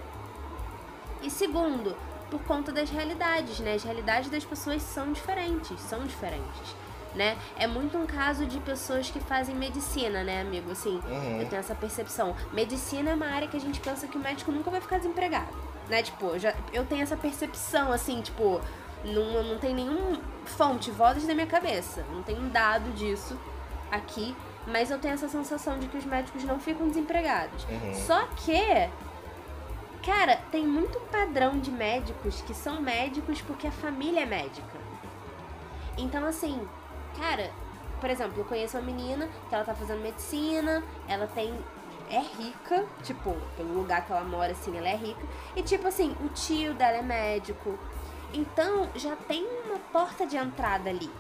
E segundo, por conta das realidades, né? As realidades das pessoas são diferentes, são diferentes né? É muito um caso de pessoas que fazem medicina, né, amigo? Assim, uhum. eu tenho essa percepção. Medicina é uma área que a gente pensa que o médico nunca vai ficar desempregado, né? Tipo, já, eu tenho essa percepção, assim, tipo, não, não tem nenhum fonte, vozes na minha cabeça. Não tem um dado disso aqui, mas eu tenho essa sensação de que os médicos não ficam desempregados. Uhum. Só que Cara, tem muito padrão de médicos que são médicos porque a família é médica. Então, assim, Cara, por exemplo, eu conheço uma menina que ela tá fazendo medicina, ela tem. É rica, tipo, pelo lugar que ela mora, assim, ela é rica. E, tipo assim, o tio dela é médico. Então, já tem uma porta de entrada ali,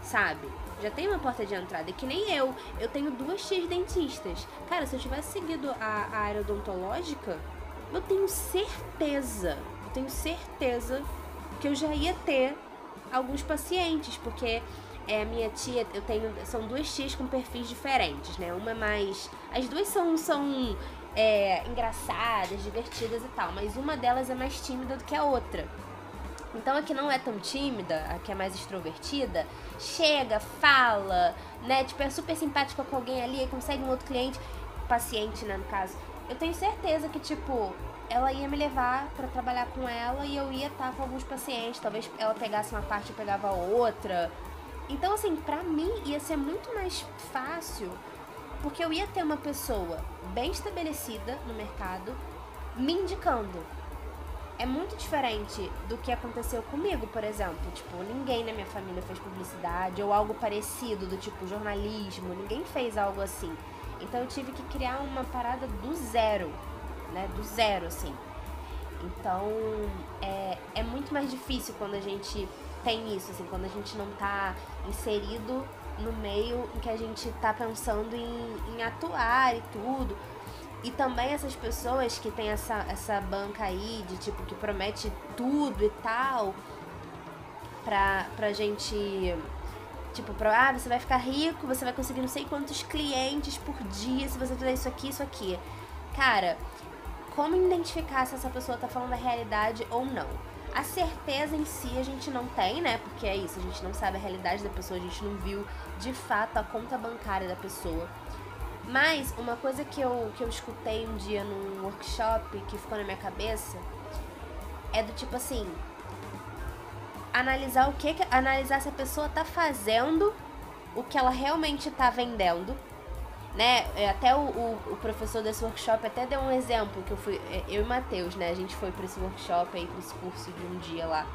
sabe? Já tem uma porta de entrada. E que nem eu. Eu tenho duas tias dentistas. Cara, se eu tivesse seguido a, a área odontológica, eu tenho certeza, eu tenho certeza que eu já ia ter alguns pacientes, porque é a minha tia, eu tenho. São duas tias com perfis diferentes, né? Uma é mais. As duas são, são é, engraçadas, divertidas e tal, mas uma delas é mais tímida do que a outra. Então a que não é tão tímida, a que é mais extrovertida, chega, fala, né? Tipo, é super simpática com alguém ali, consegue um outro cliente, paciente, né, no caso. Eu tenho certeza que, tipo, ela ia me levar para trabalhar com ela e eu ia estar com alguns pacientes. Talvez ela pegasse uma parte e pegava outra. Então, assim, pra mim ia ser muito mais fácil, porque eu ia ter uma pessoa bem estabelecida no mercado me indicando. É muito diferente do que aconteceu comigo, por exemplo. Tipo, ninguém na minha família fez publicidade ou algo parecido, do tipo jornalismo, ninguém fez algo assim. Então eu tive que criar uma parada do zero, né? Do zero, assim. Então é, é muito mais difícil quando a gente tem isso, assim, quando a gente não tá inserido no meio em que a gente tá pensando em, em atuar e tudo. E também essas pessoas que tem essa, essa banca aí de tipo que promete tudo e tal pra, pra gente. Tipo, pra, ah, você vai ficar rico, você vai conseguir não sei quantos clientes por dia se você fizer isso aqui, isso aqui. Cara, como identificar se essa pessoa tá falando a realidade ou não? A certeza em si a gente não tem, né? Porque é isso, a gente não sabe a realidade da pessoa, a gente não viu de fato a conta bancária da pessoa. Mas uma coisa que eu, que eu escutei um dia num workshop que ficou na minha cabeça é do tipo assim, analisar o que, analisar se a pessoa tá fazendo o que ela realmente tá vendendo né? É, até o, o, o, professor desse workshop até deu um exemplo que eu fui, é, eu e Matheus, né? A gente foi para esse workshop aí, para esse curso de um dia lá.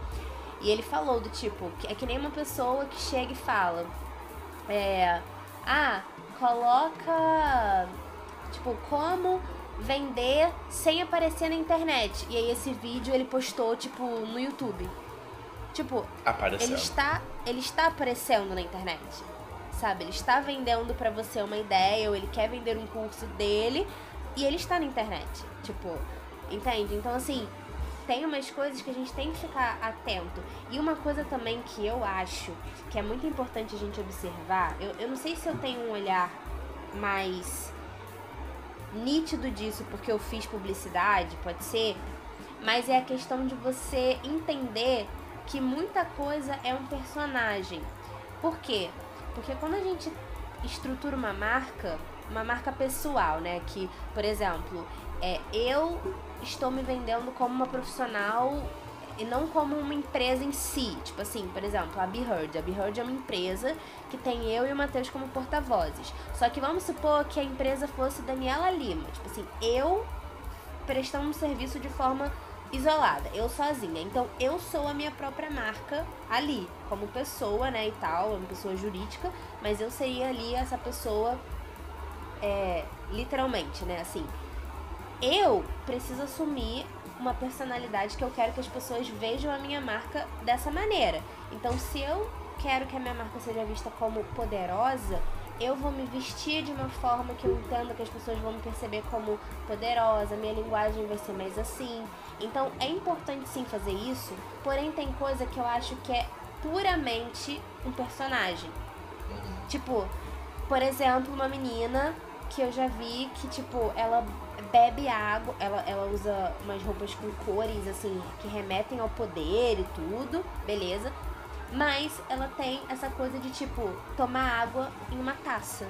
E ele falou do tipo, é que nem uma pessoa que chega e fala, é, ah, coloca, tipo, como vender sem aparecer na internet. E aí esse vídeo ele postou, tipo, no YouTube. Tipo, Apareceu. ele está, ele está aparecendo na internet sabe? Ele está vendendo para você uma ideia ou ele quer vender um curso dele e ele está na internet. Tipo, Entende? Então, assim, tem umas coisas que a gente tem que ficar atento. E uma coisa também que eu acho que é muito importante a gente observar, eu, eu não sei se eu tenho um olhar mais nítido disso porque eu fiz publicidade, pode ser, mas é a questão de você entender que muita coisa é um personagem. Por quê? Porque quando a gente estrutura uma marca, uma marca pessoal, né? Que, por exemplo, é, eu estou me vendendo como uma profissional e não como uma empresa em si. Tipo assim, por exemplo, a BeHeard. A BeHeard é uma empresa que tem eu e o Matheus como porta-vozes. Só que vamos supor que a empresa fosse Daniela Lima. Tipo assim, eu prestando um serviço de forma isolada, eu sozinha. Então eu sou a minha própria marca ali, como pessoa, né, e tal, uma pessoa jurídica, mas eu seria ali essa pessoa é, literalmente, né, assim. Eu preciso assumir uma personalidade que eu quero que as pessoas vejam a minha marca dessa maneira. Então, se eu quero que a minha marca seja vista como poderosa, eu vou me vestir de uma forma que eu entenda que as pessoas vão me perceber como poderosa, minha linguagem vai ser mais assim. Então é importante sim fazer isso, porém tem coisa que eu acho que é puramente um personagem. Tipo, por exemplo, uma menina que eu já vi que, tipo, ela bebe água, ela, ela usa umas roupas com cores, assim, que remetem ao poder e tudo, beleza. Mas ela tem essa coisa de, tipo, tomar água em uma taça.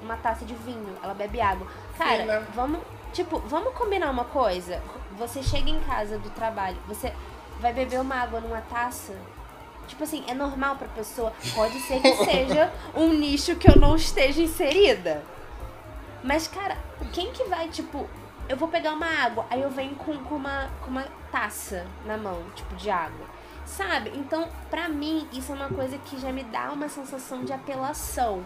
Uma taça de vinho. Ela bebe água. Cara, Sim, né? vamos. Tipo, vamos combinar uma coisa? Você chega em casa do trabalho, você vai beber uma água numa taça. Tipo assim, é normal pra pessoa. Pode ser que seja um nicho que eu não esteja inserida. Mas, cara, quem que vai, tipo, eu vou pegar uma água, aí eu venho com, com, uma, com uma taça na mão, tipo, de água. Sabe? Então, pra mim, isso é uma coisa que já me dá uma sensação de apelação.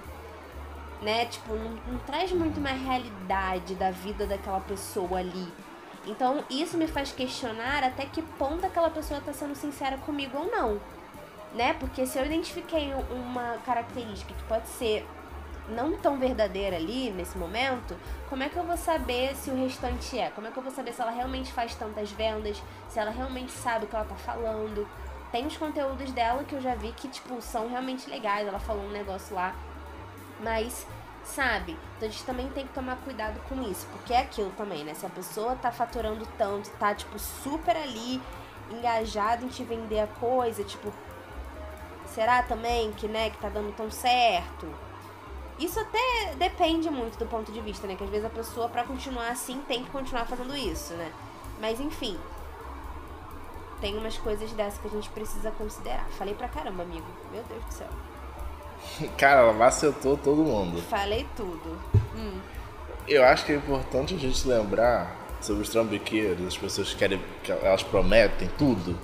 Né? Tipo, não, não traz muito uma realidade da vida daquela pessoa ali. Então, isso me faz questionar até que ponto aquela pessoa tá sendo sincera comigo ou não. Né? Porque se eu identifiquei uma característica que pode ser não tão verdadeira ali nesse momento, como é que eu vou saber se o restante é? Como é que eu vou saber se ela realmente faz tantas vendas, se ela realmente sabe o que ela tá falando? Tem os conteúdos dela que eu já vi que, tipo, são realmente legais. Ela falou um negócio lá. Mas, sabe? Então a gente também tem que tomar cuidado com isso. Porque é aquilo também, né? Se a pessoa tá faturando tanto, tá, tipo, super ali, engajada em te vender a coisa, tipo. Será também que, né, que tá dando tão certo? Isso até depende muito do ponto de vista, né? Que às vezes a pessoa, para continuar assim, tem que continuar fazendo isso, né? Mas enfim. Tem umas coisas dessas que a gente precisa considerar. Falei pra caramba, amigo. Meu Deus do céu. (laughs) Cara, ela macetou todo mundo. Falei tudo. Hum. Eu acho que é importante a gente lembrar sobre os trambiqueiros, as pessoas que querem, que elas prometem tudo,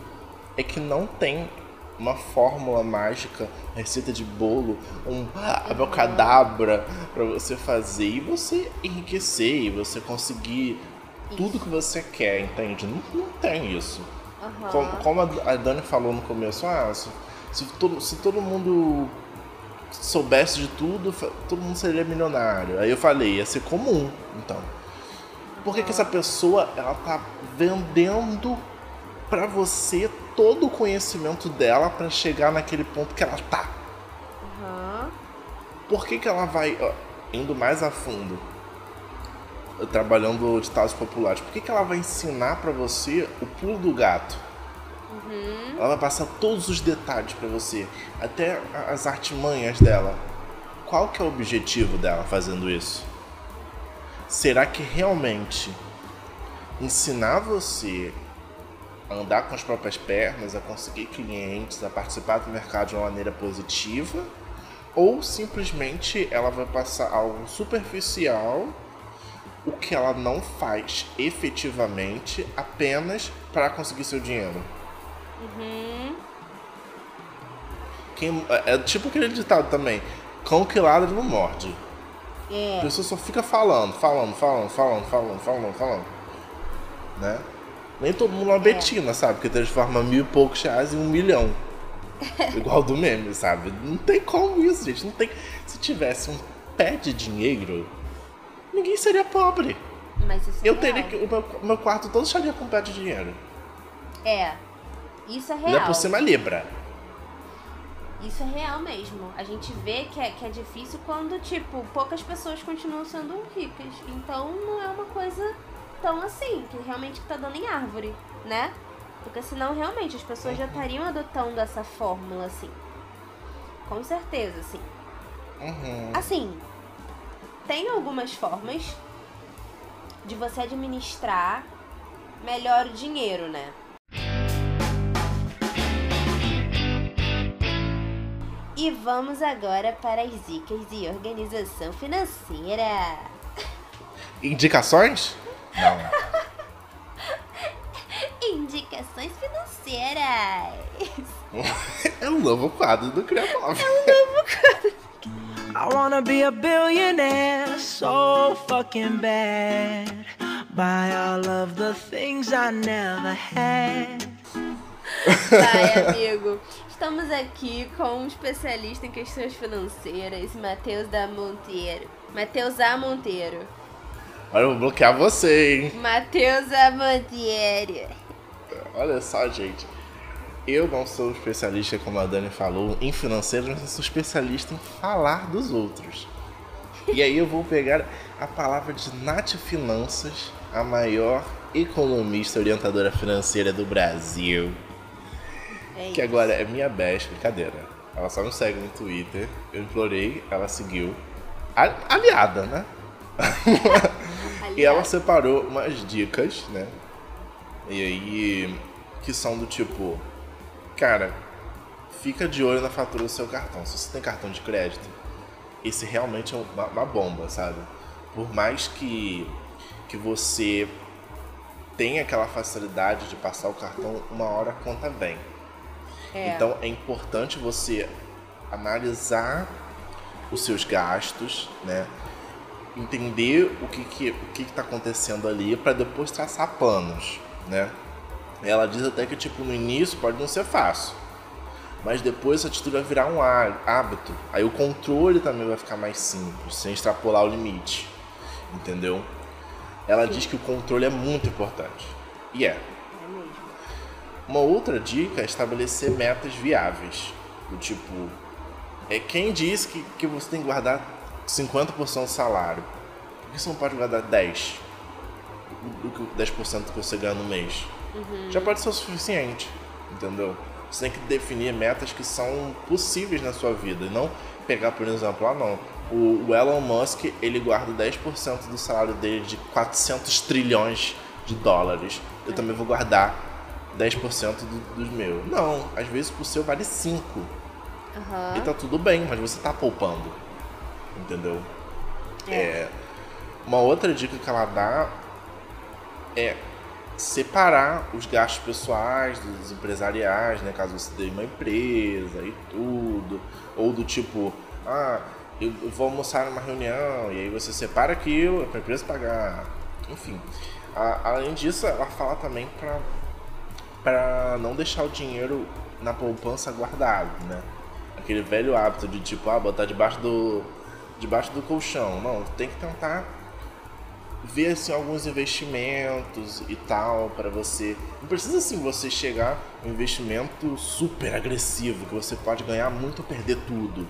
é que não tem uma fórmula mágica, receita de bolo, um abracadabra para você fazer e você enriquecer e você conseguir tudo que você quer, entende? Não, não tem isso. Aham. Como, como a Dani falou no começo, ah, se, se todo, se todo mundo soubesse de tudo, todo mundo seria milionário. Aí eu falei, ia ser comum, então. Por que, que essa pessoa ela tá vendendo pra você todo o conhecimento dela pra chegar naquele ponto que ela tá? Aham. Por que, que ela vai ó, indo mais a fundo, trabalhando ditados populares? Por que, que ela vai ensinar pra você o pulo do gato? Ela vai passar todos os detalhes pra você, até as artimanhas dela. Qual que é o objetivo dela fazendo isso? Será que realmente ensinar você a andar com as próprias pernas, a conseguir clientes, a participar do mercado de uma maneira positiva? Ou simplesmente ela vai passar algo superficial, o que ela não faz efetivamente apenas para conseguir seu dinheiro? Quem, é, é tipo aquele ditado também: cão que ladra não morde. A É. pessoa só fica falando, falando, falando, falando, falando, falando, falando. Né? Nem todo mundo é uma Betina, sabe? Que transforma mil e poucos reais em um milhão. (laughs) Igual do meme, sabe? Não tem como isso, gente. Não tem. Se tivesse um pé de dinheiro, ninguém seria pobre. Mas isso é Eu real. teria que. O meu, meu quarto todo estaria com pé de dinheiro. É. Isso é real. Ainda por cima Libra. Isso é real mesmo. A gente vê que é, que é difícil quando, tipo, poucas pessoas continuam sendo ricas. Então não é uma coisa tão assim, que realmente tá dando em árvore, né? Porque senão realmente as pessoas já estariam adotando essa fórmula, assim. Com certeza, assim. Uhum. Assim, tem algumas formas de você administrar melhor o dinheiro, né? E vamos agora para as dicas de organização financeira. Indicações? Não. (laughs) Indicações financeiras. (laughs) é o novo quadro do Criamov. I wanna be a billionaire so fucking bad. Buy all of the things I never had. Vai, amigo. Estamos aqui com um especialista em questões financeiras, Matheus da Monteiro. Matheus A. Monteiro. Olha, eu vou bloquear você, hein? Matheus A. Monteiro. Olha só, gente. Eu não sou especialista, como a Dani falou, em financeiro, mas eu sou especialista em falar dos outros. E aí eu vou pegar a palavra de Nath Finanças, a maior economista orientadora financeira do Brasil. É Que agora é minha best, brincadeira. Ela só me segue no Twitter. Eu implorei, ela seguiu. Aliada, né? (laughs) E ela separou umas dicas, né? E aí, que são do tipo, cara, fica de olho na fatura do seu cartão. Se você tem cartão de crédito, esse realmente é uma, uma bomba, sabe? Por mais que, que você tenha aquela facilidade de passar o cartão, uma hora a conta vem. É. Então é importante você analisar os seus gastos, né? Entender o que que o que está acontecendo ali para depois traçar planos, né? Ela diz até que tipo no início pode não ser fácil, mas depois a atitude vai virar um há- hábito. Aí o controle também vai ficar mais simples, sem extrapolar o limite, entendeu? Ela diz que o controle é muito importante. E é. É mesmo. Uma outra dica é estabelecer metas viáveis. Do tipo, é quem diz que, que você tem que guardar 50% do salário? Por que você não pode guardar 10%? Do que 10% do que você ganha no mês? Já pode ser o suficiente, entendeu? Você tem que definir metas que são possíveis na sua vida e não pegar, por exemplo, ah não, o, Elon Musk ele guarda 10% do salário dele de 400 trilhões de dólares. Eu também vou guardar 10% do, dos meus. Não, às vezes o seu vale 5. Aham. E tá tudo bem, mas você tá poupando. Entendeu? É, Uma outra dica que ela dá é separar os gastos pessoais dos empresariais, né? Caso você tenha uma empresa e tudo. Ou do tipo, ah, eu eu vou almoçar numa reunião e aí você separa aquilo para a empresa pagar. Enfim. A- além disso, ela fala também para para não deixar o dinheiro na poupança guardado, né? Aquele velho hábito de tipo, ah, botar debaixo do debaixo do colchão. Não, tem que tentar ver assim alguns investimentos e tal para você. Não precisa assim você chegar um investimento super agressivo que você pode ganhar muito ou perder tudo.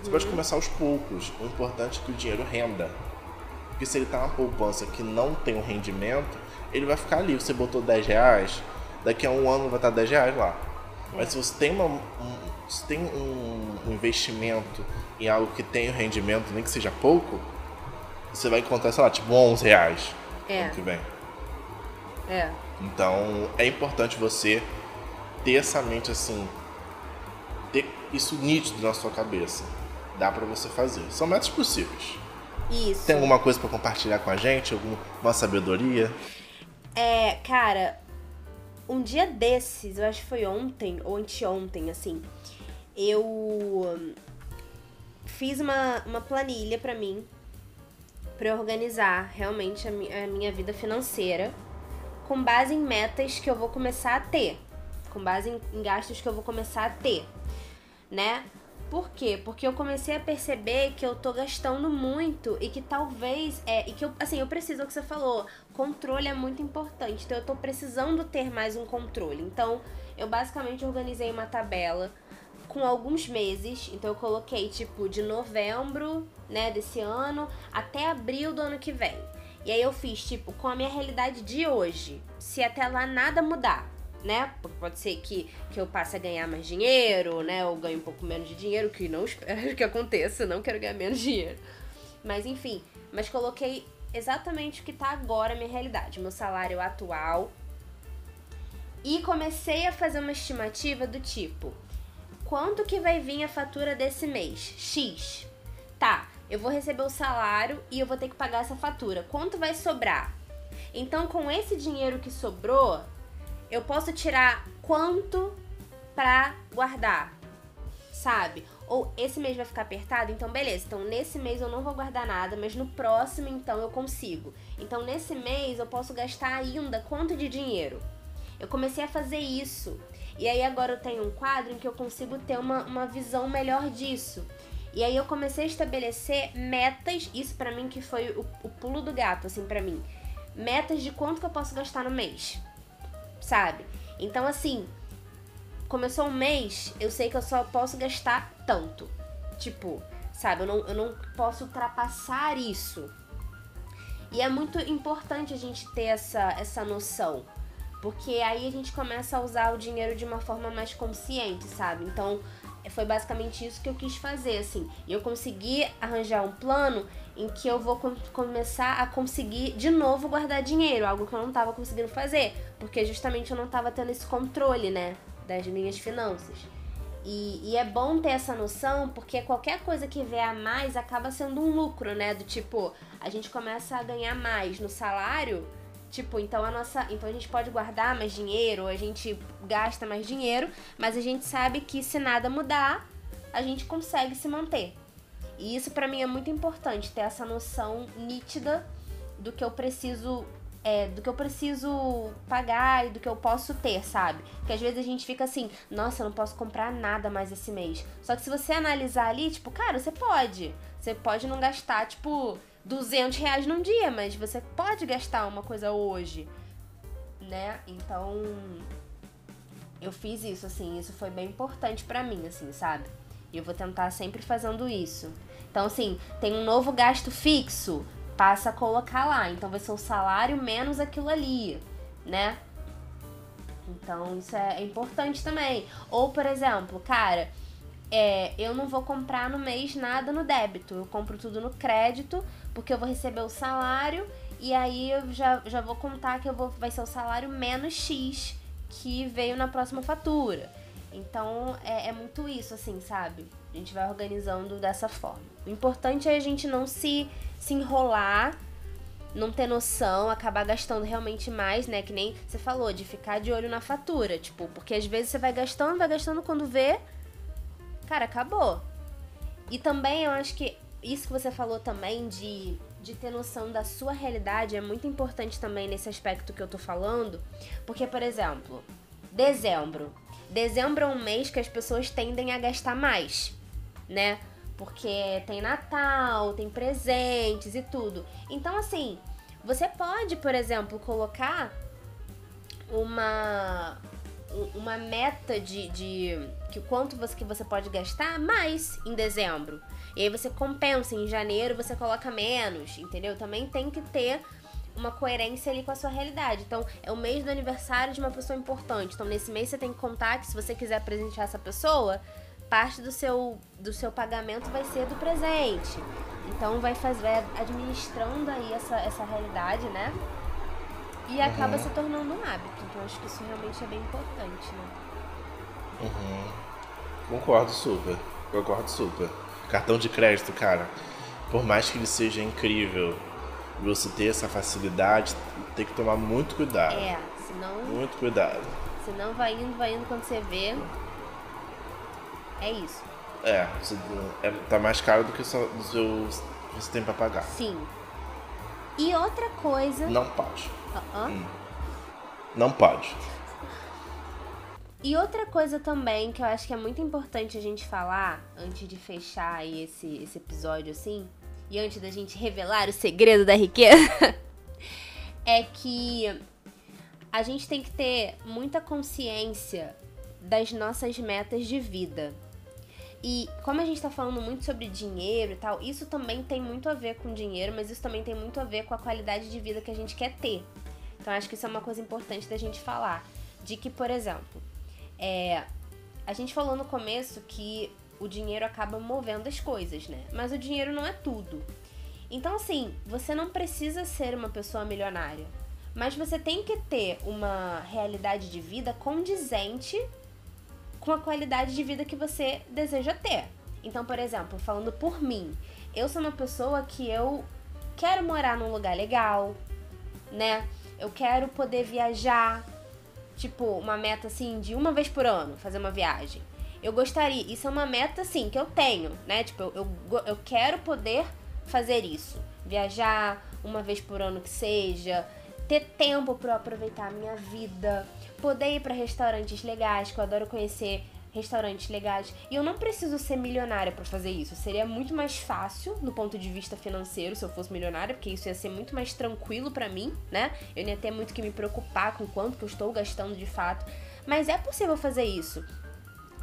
Você pode começar aos poucos. O importante é que o dinheiro renda. Porque se ele tá na poupança que não tem um rendimento, ele vai ficar ali. Você botou 10 reais, daqui a um ano vai estar 10 reais lá. Mas se você tem, uma, um, se tem um, investimento em algo que tem um rendimento, nem que seja pouco, você vai encontrar, sei lá, tipo 11 reais É. ano que vem. É. Então é importante você ter essa mente assim, ter isso nítido na sua cabeça. Dá pra você fazer. São metas possíveis. Isso. Tem alguma coisa pra compartilhar com a gente? Alguma sabedoria? É, cara, um dia desses, eu acho que foi ontem ou anteontem, assim, eu hum, fiz uma, uma planilha pra mim, eu organizar realmente a, mi- a minha vida financeira, com base em metas que eu vou começar a ter, com base em, em gastos que eu vou começar a ter, né? Por quê? Porque eu comecei a perceber que eu tô gastando muito e que talvez é e que eu assim, eu preciso é o que você falou, controle é muito importante. Então eu tô precisando ter mais um controle. Então, eu basicamente organizei uma tabela com alguns meses. Então eu coloquei tipo de novembro, né, desse ano até abril do ano que vem. E aí eu fiz tipo com a minha realidade de hoje. Se até lá nada mudar, né? Porque pode ser que, que eu passe a ganhar mais dinheiro, né? Ou ganhe um pouco menos de dinheiro, que não (laughs) espero que aconteça, não quero ganhar menos dinheiro. Mas enfim, mas coloquei exatamente o que tá agora a minha realidade, meu salário atual. E comecei a fazer uma estimativa do tipo, quanto que vai vir a fatura desse mês? X. Tá, eu vou receber o salário e eu vou ter que pagar essa fatura. Quanto vai sobrar? Então, com esse dinheiro que sobrou, eu posso tirar quanto pra guardar, sabe? Ou esse mês vai ficar apertado, então beleza. Então nesse mês eu não vou guardar nada, mas no próximo então eu consigo. Então nesse mês eu posso gastar ainda quanto de dinheiro? Eu comecei a fazer isso. E aí agora eu tenho um quadro em que eu consigo ter uma, uma visão melhor disso. E aí eu comecei a estabelecer metas, isso para mim que foi o, o, pulo do gato, assim, para mim. Metas de quanto que eu posso gastar no mês. Sabe? Então assim, começou um mês, eu sei que eu só posso gastar tanto. Tipo, sabe, eu não, eu não posso ultrapassar isso. E é muito importante a gente ter essa, essa noção. Porque aí a gente começa a usar o dinheiro de uma forma mais consciente, sabe? Então, foi basicamente isso que eu quis fazer, assim. E eu consegui arranjar um plano em que eu vou com começar a conseguir de novo guardar dinheiro, algo que eu não estava conseguindo fazer, porque justamente eu não estava tendo esse controle, né, das minhas finanças. E, e, é bom ter essa noção, porque qualquer coisa que vier a mais acaba sendo um lucro, né? Do tipo, a gente começa a ganhar mais no salário Tipo, então a nossa. Então a gente pode guardar mais dinheiro, a gente gasta mais dinheiro, mas a gente sabe que se nada mudar, a gente consegue se manter. E isso para mim é muito importante, ter essa noção nítida do que eu preciso. É, do que eu preciso pagar e do que eu posso ter, sabe? Porque às vezes a gente fica assim, nossa, eu não posso comprar nada mais esse mês. Só que se você analisar ali, tipo, cara, você pode. Você pode não gastar, tipo, 200 reais num dia, mas você pode gastar uma coisa hoje, né? Então, eu fiz isso, assim, isso foi bem importante para mim, assim, sabe? E eu vou tentar sempre fazendo isso. Então, assim, tem um novo gasto fixo, passa a colocar lá. Então, vai ser o salário menos aquilo ali, né? Então, isso é, é importante também. Ou, por exemplo, cara, é, eu não vou comprar no mês nada no débito, eu compro tudo no crédito, porque eu vou receber o salário e aí eu já, já vou contar que eu vou, vai ser o salário menos X que veio na próxima fatura. Então é, é muito isso, assim, sabe? A gente vai organizando dessa forma. O importante é a gente não se, se enrolar, não ter noção, acabar gastando realmente mais, né? Que nem você falou, de ficar de olho na fatura. Tipo, porque às vezes você vai gastando, vai gastando quando vê cara, acabou. E também eu acho que isso que você falou também de, de ter noção da sua realidade é muito importante também nesse aspecto que eu tô falando. Porque, por exemplo, dezembro. Dezembro é um mês que as pessoas tendem a gastar mais, né? Porque tem Natal, tem presentes e tudo. Então, assim, você pode, por exemplo, colocar uma uma meta de, de que quanto você, que você pode gastar mais em dezembro. E aí você compensa, em janeiro você coloca menos, entendeu? Também tem que ter uma coerência ali com a sua realidade. Então, é o mês do aniversário de uma pessoa importante. Então, nesse mês você tem que contar que se você quiser presentear essa pessoa, parte do seu, do seu pagamento vai ser do presente. Então, vai fazer, vai administrando aí essa, essa realidade, né? E acaba uhum. se tornando um hábito. Então acho que isso realmente é bem importante, né? Uhum. Concordo super. Concordo super. Cartão de crédito, cara. Por mais que ele seja incrível, você ter essa facilidade, tem que tomar muito cuidado. É, senão. Muito cuidado. Senão vai indo, vai indo quando você vê. É isso. É, você, é tá mais caro do que só do seu você tem pra pagar. Sim. E outra coisa. Não pode. Uh -uh. Hum. Não pode. E outra coisa também que eu acho que é muito importante a gente falar, antes de fechar aí esse, esse episódio assim, e antes da gente revelar o segredo da riqueza, (laughs) é que a gente tem que ter muita consciência das nossas metas de vida. E como a gente tá falando muito sobre dinheiro e tal, isso também tem muito a ver com dinheiro, mas isso também tem muito a ver com a qualidade de vida que a gente quer ter. Então acho que isso é uma coisa importante da gente falar. De que, por exemplo, é, a gente falou no começo que o dinheiro acaba movendo as coisas, né? Mas o dinheiro não é tudo. Então, assim, você não precisa ser uma pessoa milionária, mas você tem que ter uma realidade de vida condizente com a qualidade de vida que você deseja ter. Então, por exemplo, falando por mim, eu sou uma pessoa que eu quero morar num lugar legal, né? Eu quero poder viajar, tipo, uma meta assim de uma vez por ano, fazer uma viagem. Eu gostaria, isso é uma meta assim que eu tenho, né? Tipo, eu, eu, eu quero poder fazer isso. Viajar uma vez por ano que seja, ter tempo para aproveitar a minha vida, poder ir para restaurantes legais, que eu adoro conhecer restaurantes legais. E eu não preciso ser milionária para fazer isso. Seria muito mais fácil no ponto de vista financeiro se eu fosse milionária, porque isso ia ser muito mais tranquilo para mim, né? Eu não ia ter muito que me preocupar com quanto que eu estou gastando de fato. Mas é possível fazer isso.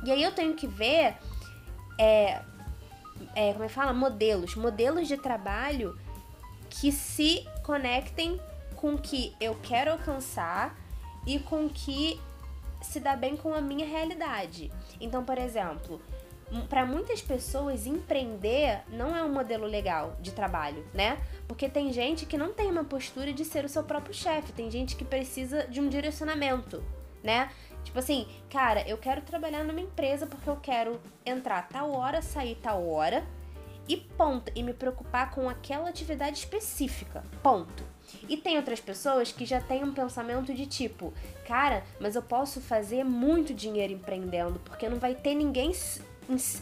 E aí eu tenho que ver é, é, como é que fala? Modelos. Modelos de trabalho que se conectem com o que eu quero alcançar e com o que se dá bem com a minha realidade. Então, por exemplo, para muitas pessoas empreender não é um modelo legal de trabalho, né? Porque tem gente que não tem uma postura de ser o seu próprio chefe, tem gente que precisa de um direcionamento, né? Tipo assim, cara, eu quero trabalhar numa empresa porque eu quero entrar tal hora, sair tal hora e ponto, e me preocupar com aquela atividade específica. Ponto. E tem outras pessoas que já têm um pensamento de tipo, cara, mas eu posso fazer muito dinheiro empreendendo, porque não vai ter ninguém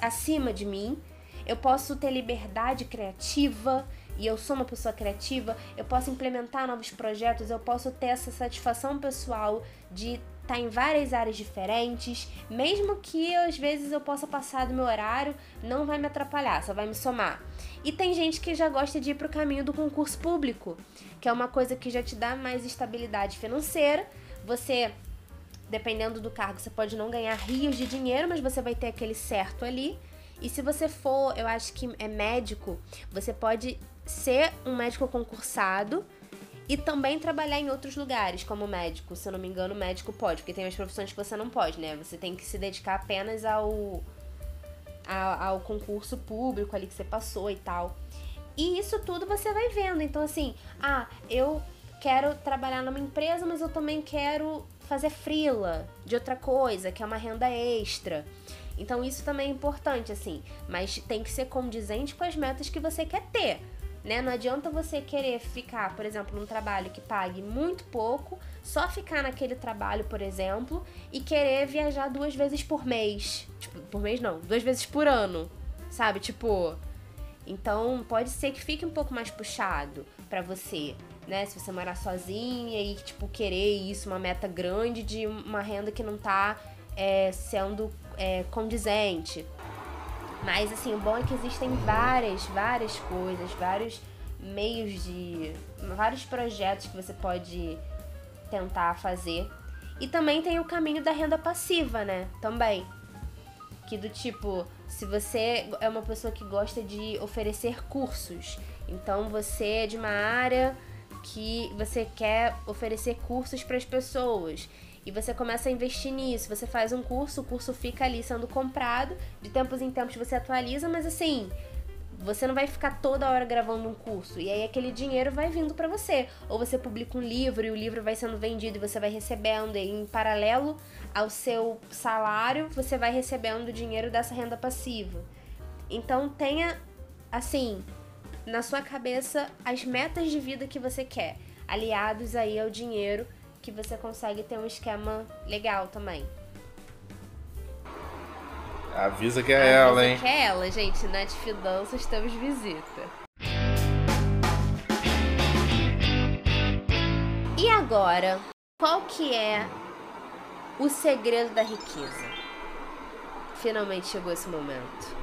acima de mim. Eu posso ter liberdade criativa, e eu sou uma pessoa criativa, eu posso implementar novos projetos, eu posso ter essa satisfação pessoal de estar em várias áreas diferentes, mesmo que às vezes eu possa passar do meu horário, não vai me atrapalhar, só vai me somar. E tem gente que já gosta de ir para o caminho do concurso público, que é uma coisa que já te dá mais estabilidade financeira. Você, dependendo do cargo, você pode não ganhar rios de dinheiro, mas você vai ter aquele certo ali. E se você for, eu acho que é médico, você pode ser um médico concursado e também trabalhar em outros lugares, como médico. Se eu não me engano, médico pode, porque tem umas profissões que você não pode, né? Você tem que se dedicar apenas ao, ao, concurso público ali que você passou e tal. E isso tudo você vai vendo. Então, assim, ah, eu quero trabalhar numa empresa, mas eu também quero fazer frila de outra coisa, que é uma renda extra. Então, isso também é importante, assim. Mas tem que ser condizente com as metas que você quer ter. Né? Não adianta você querer ficar, por exemplo, num trabalho que pague muito pouco, só ficar naquele trabalho, por exemplo, e querer viajar duas vezes por mês. Tipo, por mês não, duas vezes por ano. Sabe? Tipo, então pode ser que fique um pouco mais puxado para você, né? Se você morar sozinha e tipo querer isso, uma meta grande de uma renda que não tá é, sendo é, condizente. Mas assim, o bom é que existem várias, várias coisas, vários meios de. vários projetos que você pode tentar fazer. E também tem o caminho da renda passiva, né? Também. Que do tipo, se você é uma pessoa que gosta de oferecer cursos, então você é de uma área que você quer oferecer cursos para as pessoas e você começa a investir nisso, você faz um curso, o curso fica ali sendo comprado, de tempos em tempos você atualiza, mas assim, você não vai ficar toda hora gravando um curso e aí aquele dinheiro vai vindo para você. Ou você publica um livro e o livro vai sendo vendido e você vai recebendo e em paralelo ao seu salário, você vai recebendo o dinheiro dessa renda passiva. Então tenha assim, na sua cabeça as metas de vida que você quer, aliados aí ao dinheiro que você consegue ter um esquema legal também. Avisa que é Avisa ela, hein? que é ela, gente. Nath Fidanças, temos visita. E agora, qual que é O segredo da riqueza. Finalmente chegou esse momento.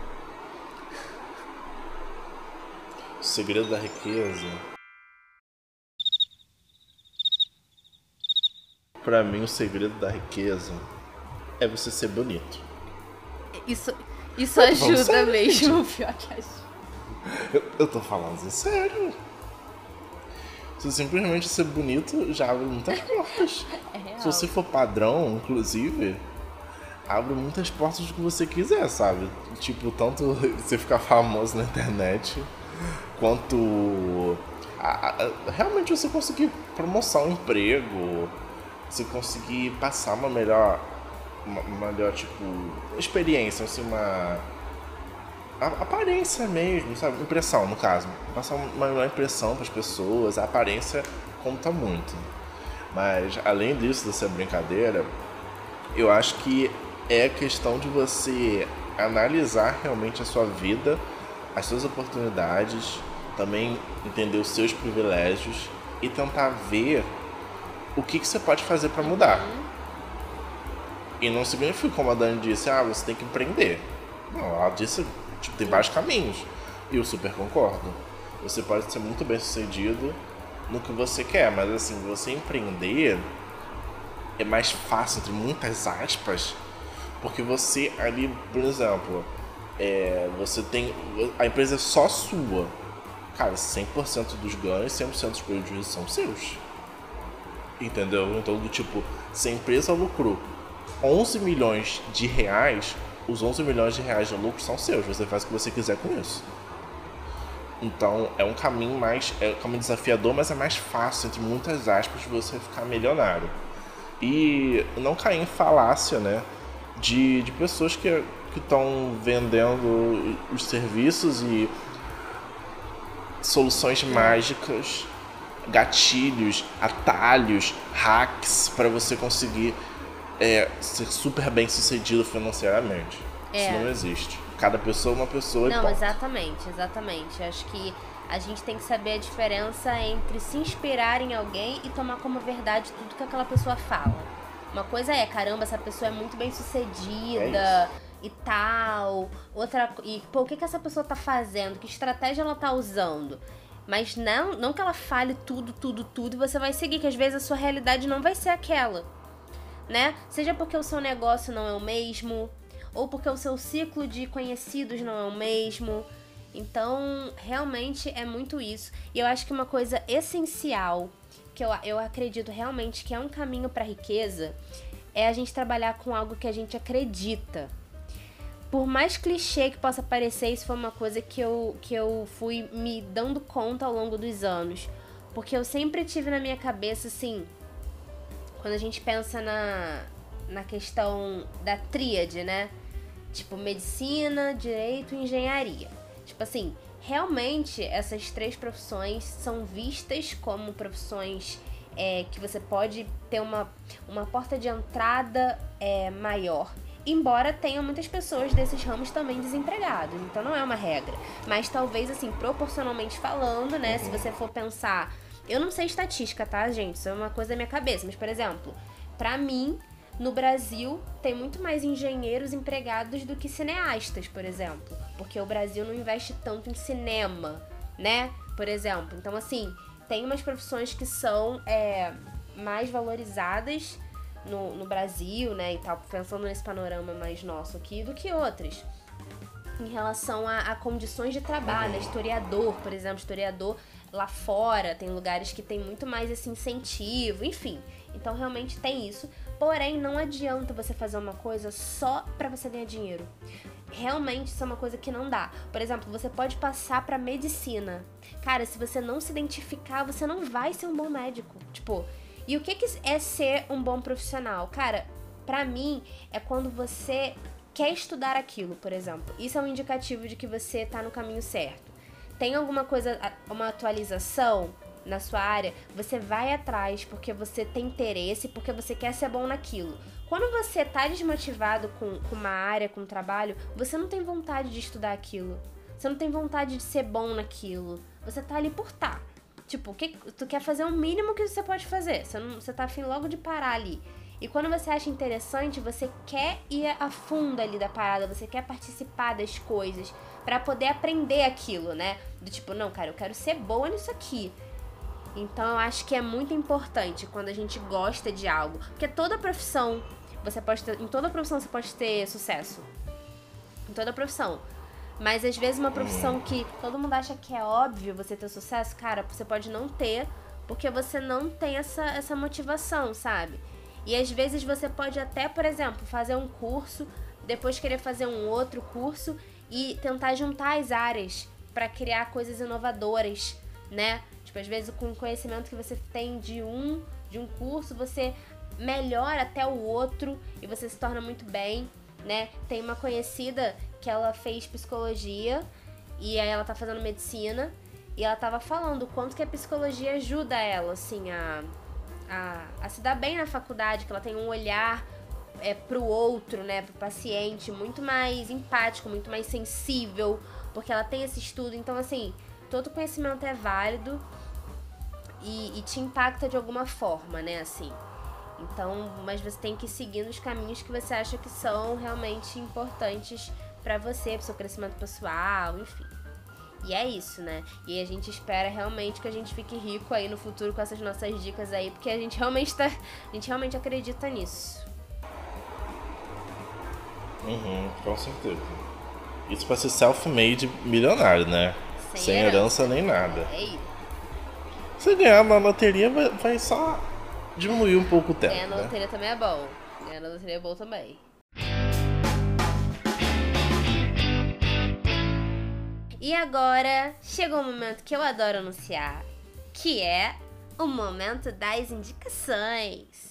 O segredo da riqueza. Pra mim, o segredo da riqueza é você ser bonito. Isso, isso ajuda sério, mesmo, pior que ajuda. Eu, eu tô falando assim, sério. Se simplesmente ser bonito já abre muitas (laughs) portas. É. Se você for padrão, inclusive, abre muitas portas do que você quiser, sabe? Tipo, tanto (laughs) você ficar famoso na internet, quanto a- a- realmente você conseguir promoção, um emprego, você conseguir passar uma melhor, uma melhor, tipo, experiência, assim, uma a- aparência mesmo, sabe? Impressão, no caso. Passar uma melhor impressão para as pessoas, a aparência conta muito. Mas além disso, dessa brincadeira, eu acho que é questão de você analisar realmente a sua vida, as suas oportunidades, também entender os seus privilégios e tentar ver o que, que você pode fazer para mudar. E não significa, como a Dani disse, ah, você tem que empreender. Não, ela disse, tipo, tem vários caminhos. E eu super concordo. Você pode ser muito bem sucedido no que você quer, mas assim, você empreender é mais fácil, entre muitas aspas, porque você ali, por exemplo, é, você tem. A empresa é só sua. Cara, 100% dos ganhos, 100% dos prejuízos são seus. Entendeu? Então, do tipo, se a empresa lucrou 11 milhões de reais, os 11 milhões de reais de lucro são seus. Você faz o que você quiser com isso. Então, é um caminho mais. É um caminho desafiador, mas é mais fácil, entre muitas aspas, de você ficar milionário. E não cair em falácia, né? De, de pessoas que estão vendendo os serviços e soluções mágicas, gatilhos, atalhos, hacks para você conseguir é, ser super bem sucedido financeiramente. É. Isso não existe. Cada pessoa é uma pessoa Não, exatamente, exatamente. Acho que a gente tem que saber a diferença entre se inspirar em alguém e tomar como verdade tudo que aquela pessoa fala. Uma coisa é, caramba, essa pessoa é muito bem sucedida e tal. Outra, e pô, o que que essa pessoa tá fazendo? Que estratégia ela tá usando? Mas não, não que ela fale tudo, tudo, tudo e você vai seguir, que às vezes a sua realidade não vai ser aquela né? Seja porque o seu negócio não é o mesmo, ou porque o seu ciclo de conhecidos não é o mesmo. Então, realmente é muito isso. E eu acho que uma coisa essencial, que eu, eu acredito realmente que é um caminho para riqueza, é a gente trabalhar com algo que a gente acredita. Por mais clichê que possa parecer, isso foi uma coisa que eu, que eu fui me dando conta ao longo dos anos. Porque eu sempre tive na minha cabeça assim, quando a gente pensa na, na questão da tríade, né? Tipo, medicina, direito e engenharia. Tipo assim, realmente essas três profissões são vistas como profissões é, que você pode ter uma, uma porta de entrada é, maior. Embora tenha muitas pessoas desses ramos também desempregados, então não é uma regra. Mas talvez, assim, proporcionalmente falando, né? Se você for pensar. Eu não sei estatística, tá, gente? Isso é uma coisa da minha cabeça. Mas, por exemplo, pra mim, no Brasil, tem muito mais engenheiros empregados do que cineastas, por exemplo. Porque o Brasil não investe tanto em cinema, né? Por exemplo. Então, assim, tem umas profissões que são é, mais valorizadas no, no Brasil, né? E tal, pensando nesse panorama mais nosso aqui, do que outras. Em relação a, a condições de trabalho, né? historiador, por exemplo, historiador lá fora, tem lugares que tem muito mais esse incentivo, enfim. Então realmente tem isso. Porém, não adianta você fazer uma coisa só pra você ganhar dinheiro. Realmente isso é uma coisa que não dá. Por exemplo, você pode passar pra medicina. Cara, se você não se identificar, você não vai ser um bom médico. Tipo, e o que, que é ser um bom profissional? Cara, pra mim é quando você quer estudar aquilo, por exemplo. Isso é um indicativo de que você tá no caminho certo. Tem alguma coisa, uma atualização na sua área, você vai atrás porque você tem interesse, porque você quer ser bom naquilo. Quando você tá desmotivado com, com uma área, com um trabalho, você não tem vontade de estudar aquilo. Você não tem vontade de ser bom naquilo. Você tá ali por tá. Tipo, que, tu quer fazer o mínimo que você pode fazer. Você, não, você tá afim logo de parar ali. E quando você acha interessante, você quer ir a fundo ali da parada, você quer participar das coisas para poder aprender aquilo, né? Do tipo, não, cara, eu quero ser boa nisso aqui. Então eu acho que é muito importante quando a gente gosta de algo, porque toda profissão, você pode ter, em toda profissão você pode ter sucesso. Em toda profissão. Mas às vezes uma profissão que todo mundo acha que é óbvio você ter sucesso, cara, você pode não ter, porque você não tem essa, essa motivação, sabe? E às vezes você pode até, por exemplo, fazer um curso, depois querer fazer um outro curso e tentar juntar as áreas para criar coisas inovadoras, né? Tipo, às vezes com o conhecimento que você tem de um de um curso, você melhora até o outro e você se torna muito bem, né? Tem uma conhecida que ela fez psicologia e aí ela tá fazendo medicina e ela tava falando o quanto que a psicologia ajuda ela, assim, a a, a se dar bem na faculdade, que ela tem um olhar é, pro outro, né, pro paciente, muito mais empático, muito mais sensível, porque ela tem esse estudo. Então, assim, todo conhecimento é válido e, e te impacta de alguma forma, né, assim. Então, mas você tem que seguir nos caminhos que você acha que são realmente importantes para você, pro seu crescimento pessoal, enfim. E é isso, né? E a gente espera realmente que a gente fique rico aí no futuro com essas nossas dicas aí, porque a gente realmente tá, a gente realmente acredita nisso. Uhum, com certeza. Isso pra ser self-made milionário, né? Sem Sem, herança. herança. nem nada. É isso. Se ganhar na loteria, vai, vai só diminuir um pouco o tempo. Ganhar na né? loteria também é bom. Ganhar na loteria é bom também. E agora chegou o momento que eu adoro anunciar, que é o momento das indicações.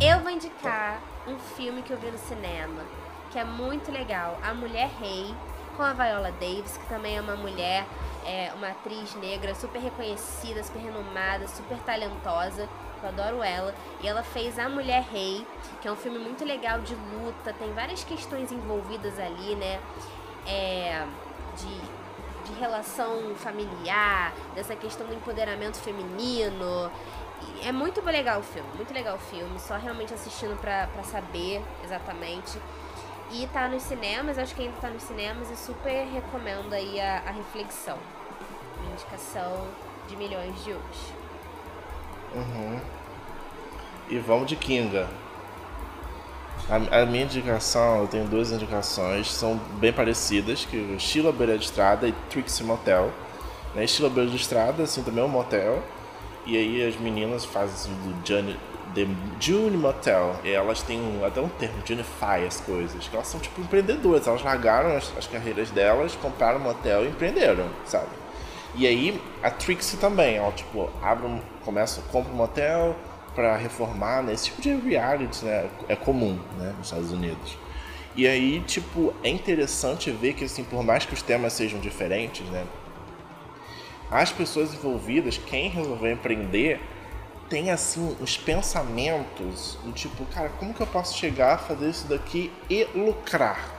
Eu vou indicar um filme que eu vi no cinema, que é muito legal, A Mulher Rei, com a Viola Davis, que também é uma mulher, é uma atriz negra super reconhecida, super renomada, super talentosa. Eu adoro ela. E ela fez A Mulher Rei, que é um filme muito legal de luta, tem várias questões envolvidas ali, né? É, de, de relação familiar, dessa questão do empoderamento feminino. É muito legal o filme, muito legal o filme, só realmente assistindo pra saber exatamente. E tá nos cinemas, acho que ainda tá nos cinemas e super recomendo aí a, a reflexão. Minha indicação de milhões de hoje. Uhum. E vamos de Kinga. A, a minha indicação, eu tenho duas indicações, são bem parecidas, que o Estilo Beira de Estrada e Trixie Motel. Né? Estilo Beira de Estrada, assim, também é um motel. E aí as meninas fazem assim, do Johnny, The June Motel. E elas têm um- até um termo, Junify as coisas. Que elas são tipo empreendedoras. Elas largaram as, as carreiras delas, compraram um motel e empreenderam, sabe? E aí a Trixie também, ela tipo, abre um, começa, compra um motel pra reformar, né? Esse tipo de reality, né? É comum, né? Nos Estados Unidos. E aí, tipo, é interessante ver que, assim, por mais que os temas sejam diferentes, né? As pessoas envolvidas, quem resolveu empreender, tem, assim, uns pensamentos do tipo, cara, como que eu posso chegar a fazer isso daqui e lucrar?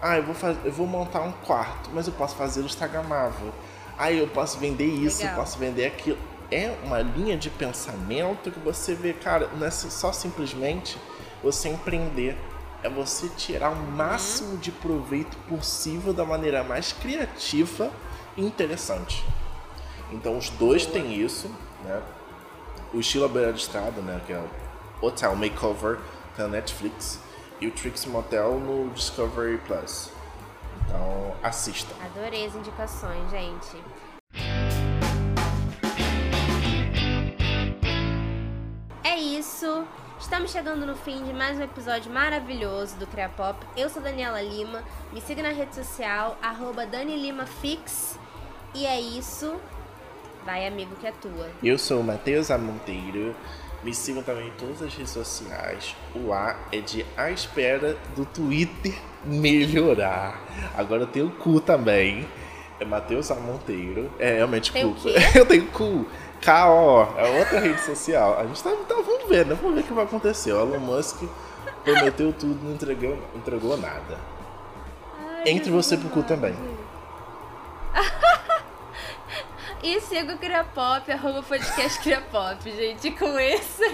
Ah, eu vou, faz... eu vou montar um quarto, mas eu posso fazê-lo instagramável. Ah, eu posso vender isso, eu Legal. posso vender aquilo. É uma linha de pensamento que você vê, cara, não é só simplesmente você empreender. É você tirar o máximo de proveito possível da maneira mais criativa e interessante. Então os dois têm isso, né? O estilo à beira de estrada, né? Que é o Hotel Makeover na Netflix e o Trix Motel no Discovery Plus. Então assista. Adorei as indicações, gente. É isso. Estamos chegando no fim de mais um episódio maravilhoso do Cria Pop. Eu sou Daniela Lima. Me siga na rede social, arroba DaniLimaFix. E é isso. Vai, amigo, que é tua. Eu sou o Matheus Amonteiro. Me sigam também em todas as redes sociais. O A é de A Espera do Twitter melhorar. Agora eu tenho o cu também. É Matheus Amonteiro. É realmente Tem cu. (laughs) Eu tenho cu. K.O. É outra rede social. A gente tá, tá vamos ver, né? Vamos ver o que vai acontecer. O Elon Musk prometeu tudo, não entregou, entregou nada. Ai, Entre você pro cu também. (laughs) E siga o Criapop, arroba podcast Criapop, gente. E com esse,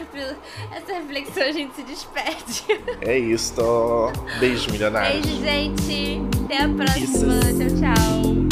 essa reflexão a gente se despede. É isso. Beijo, milionários. Beijo, gente. Até a próxima. Tchau, tchau.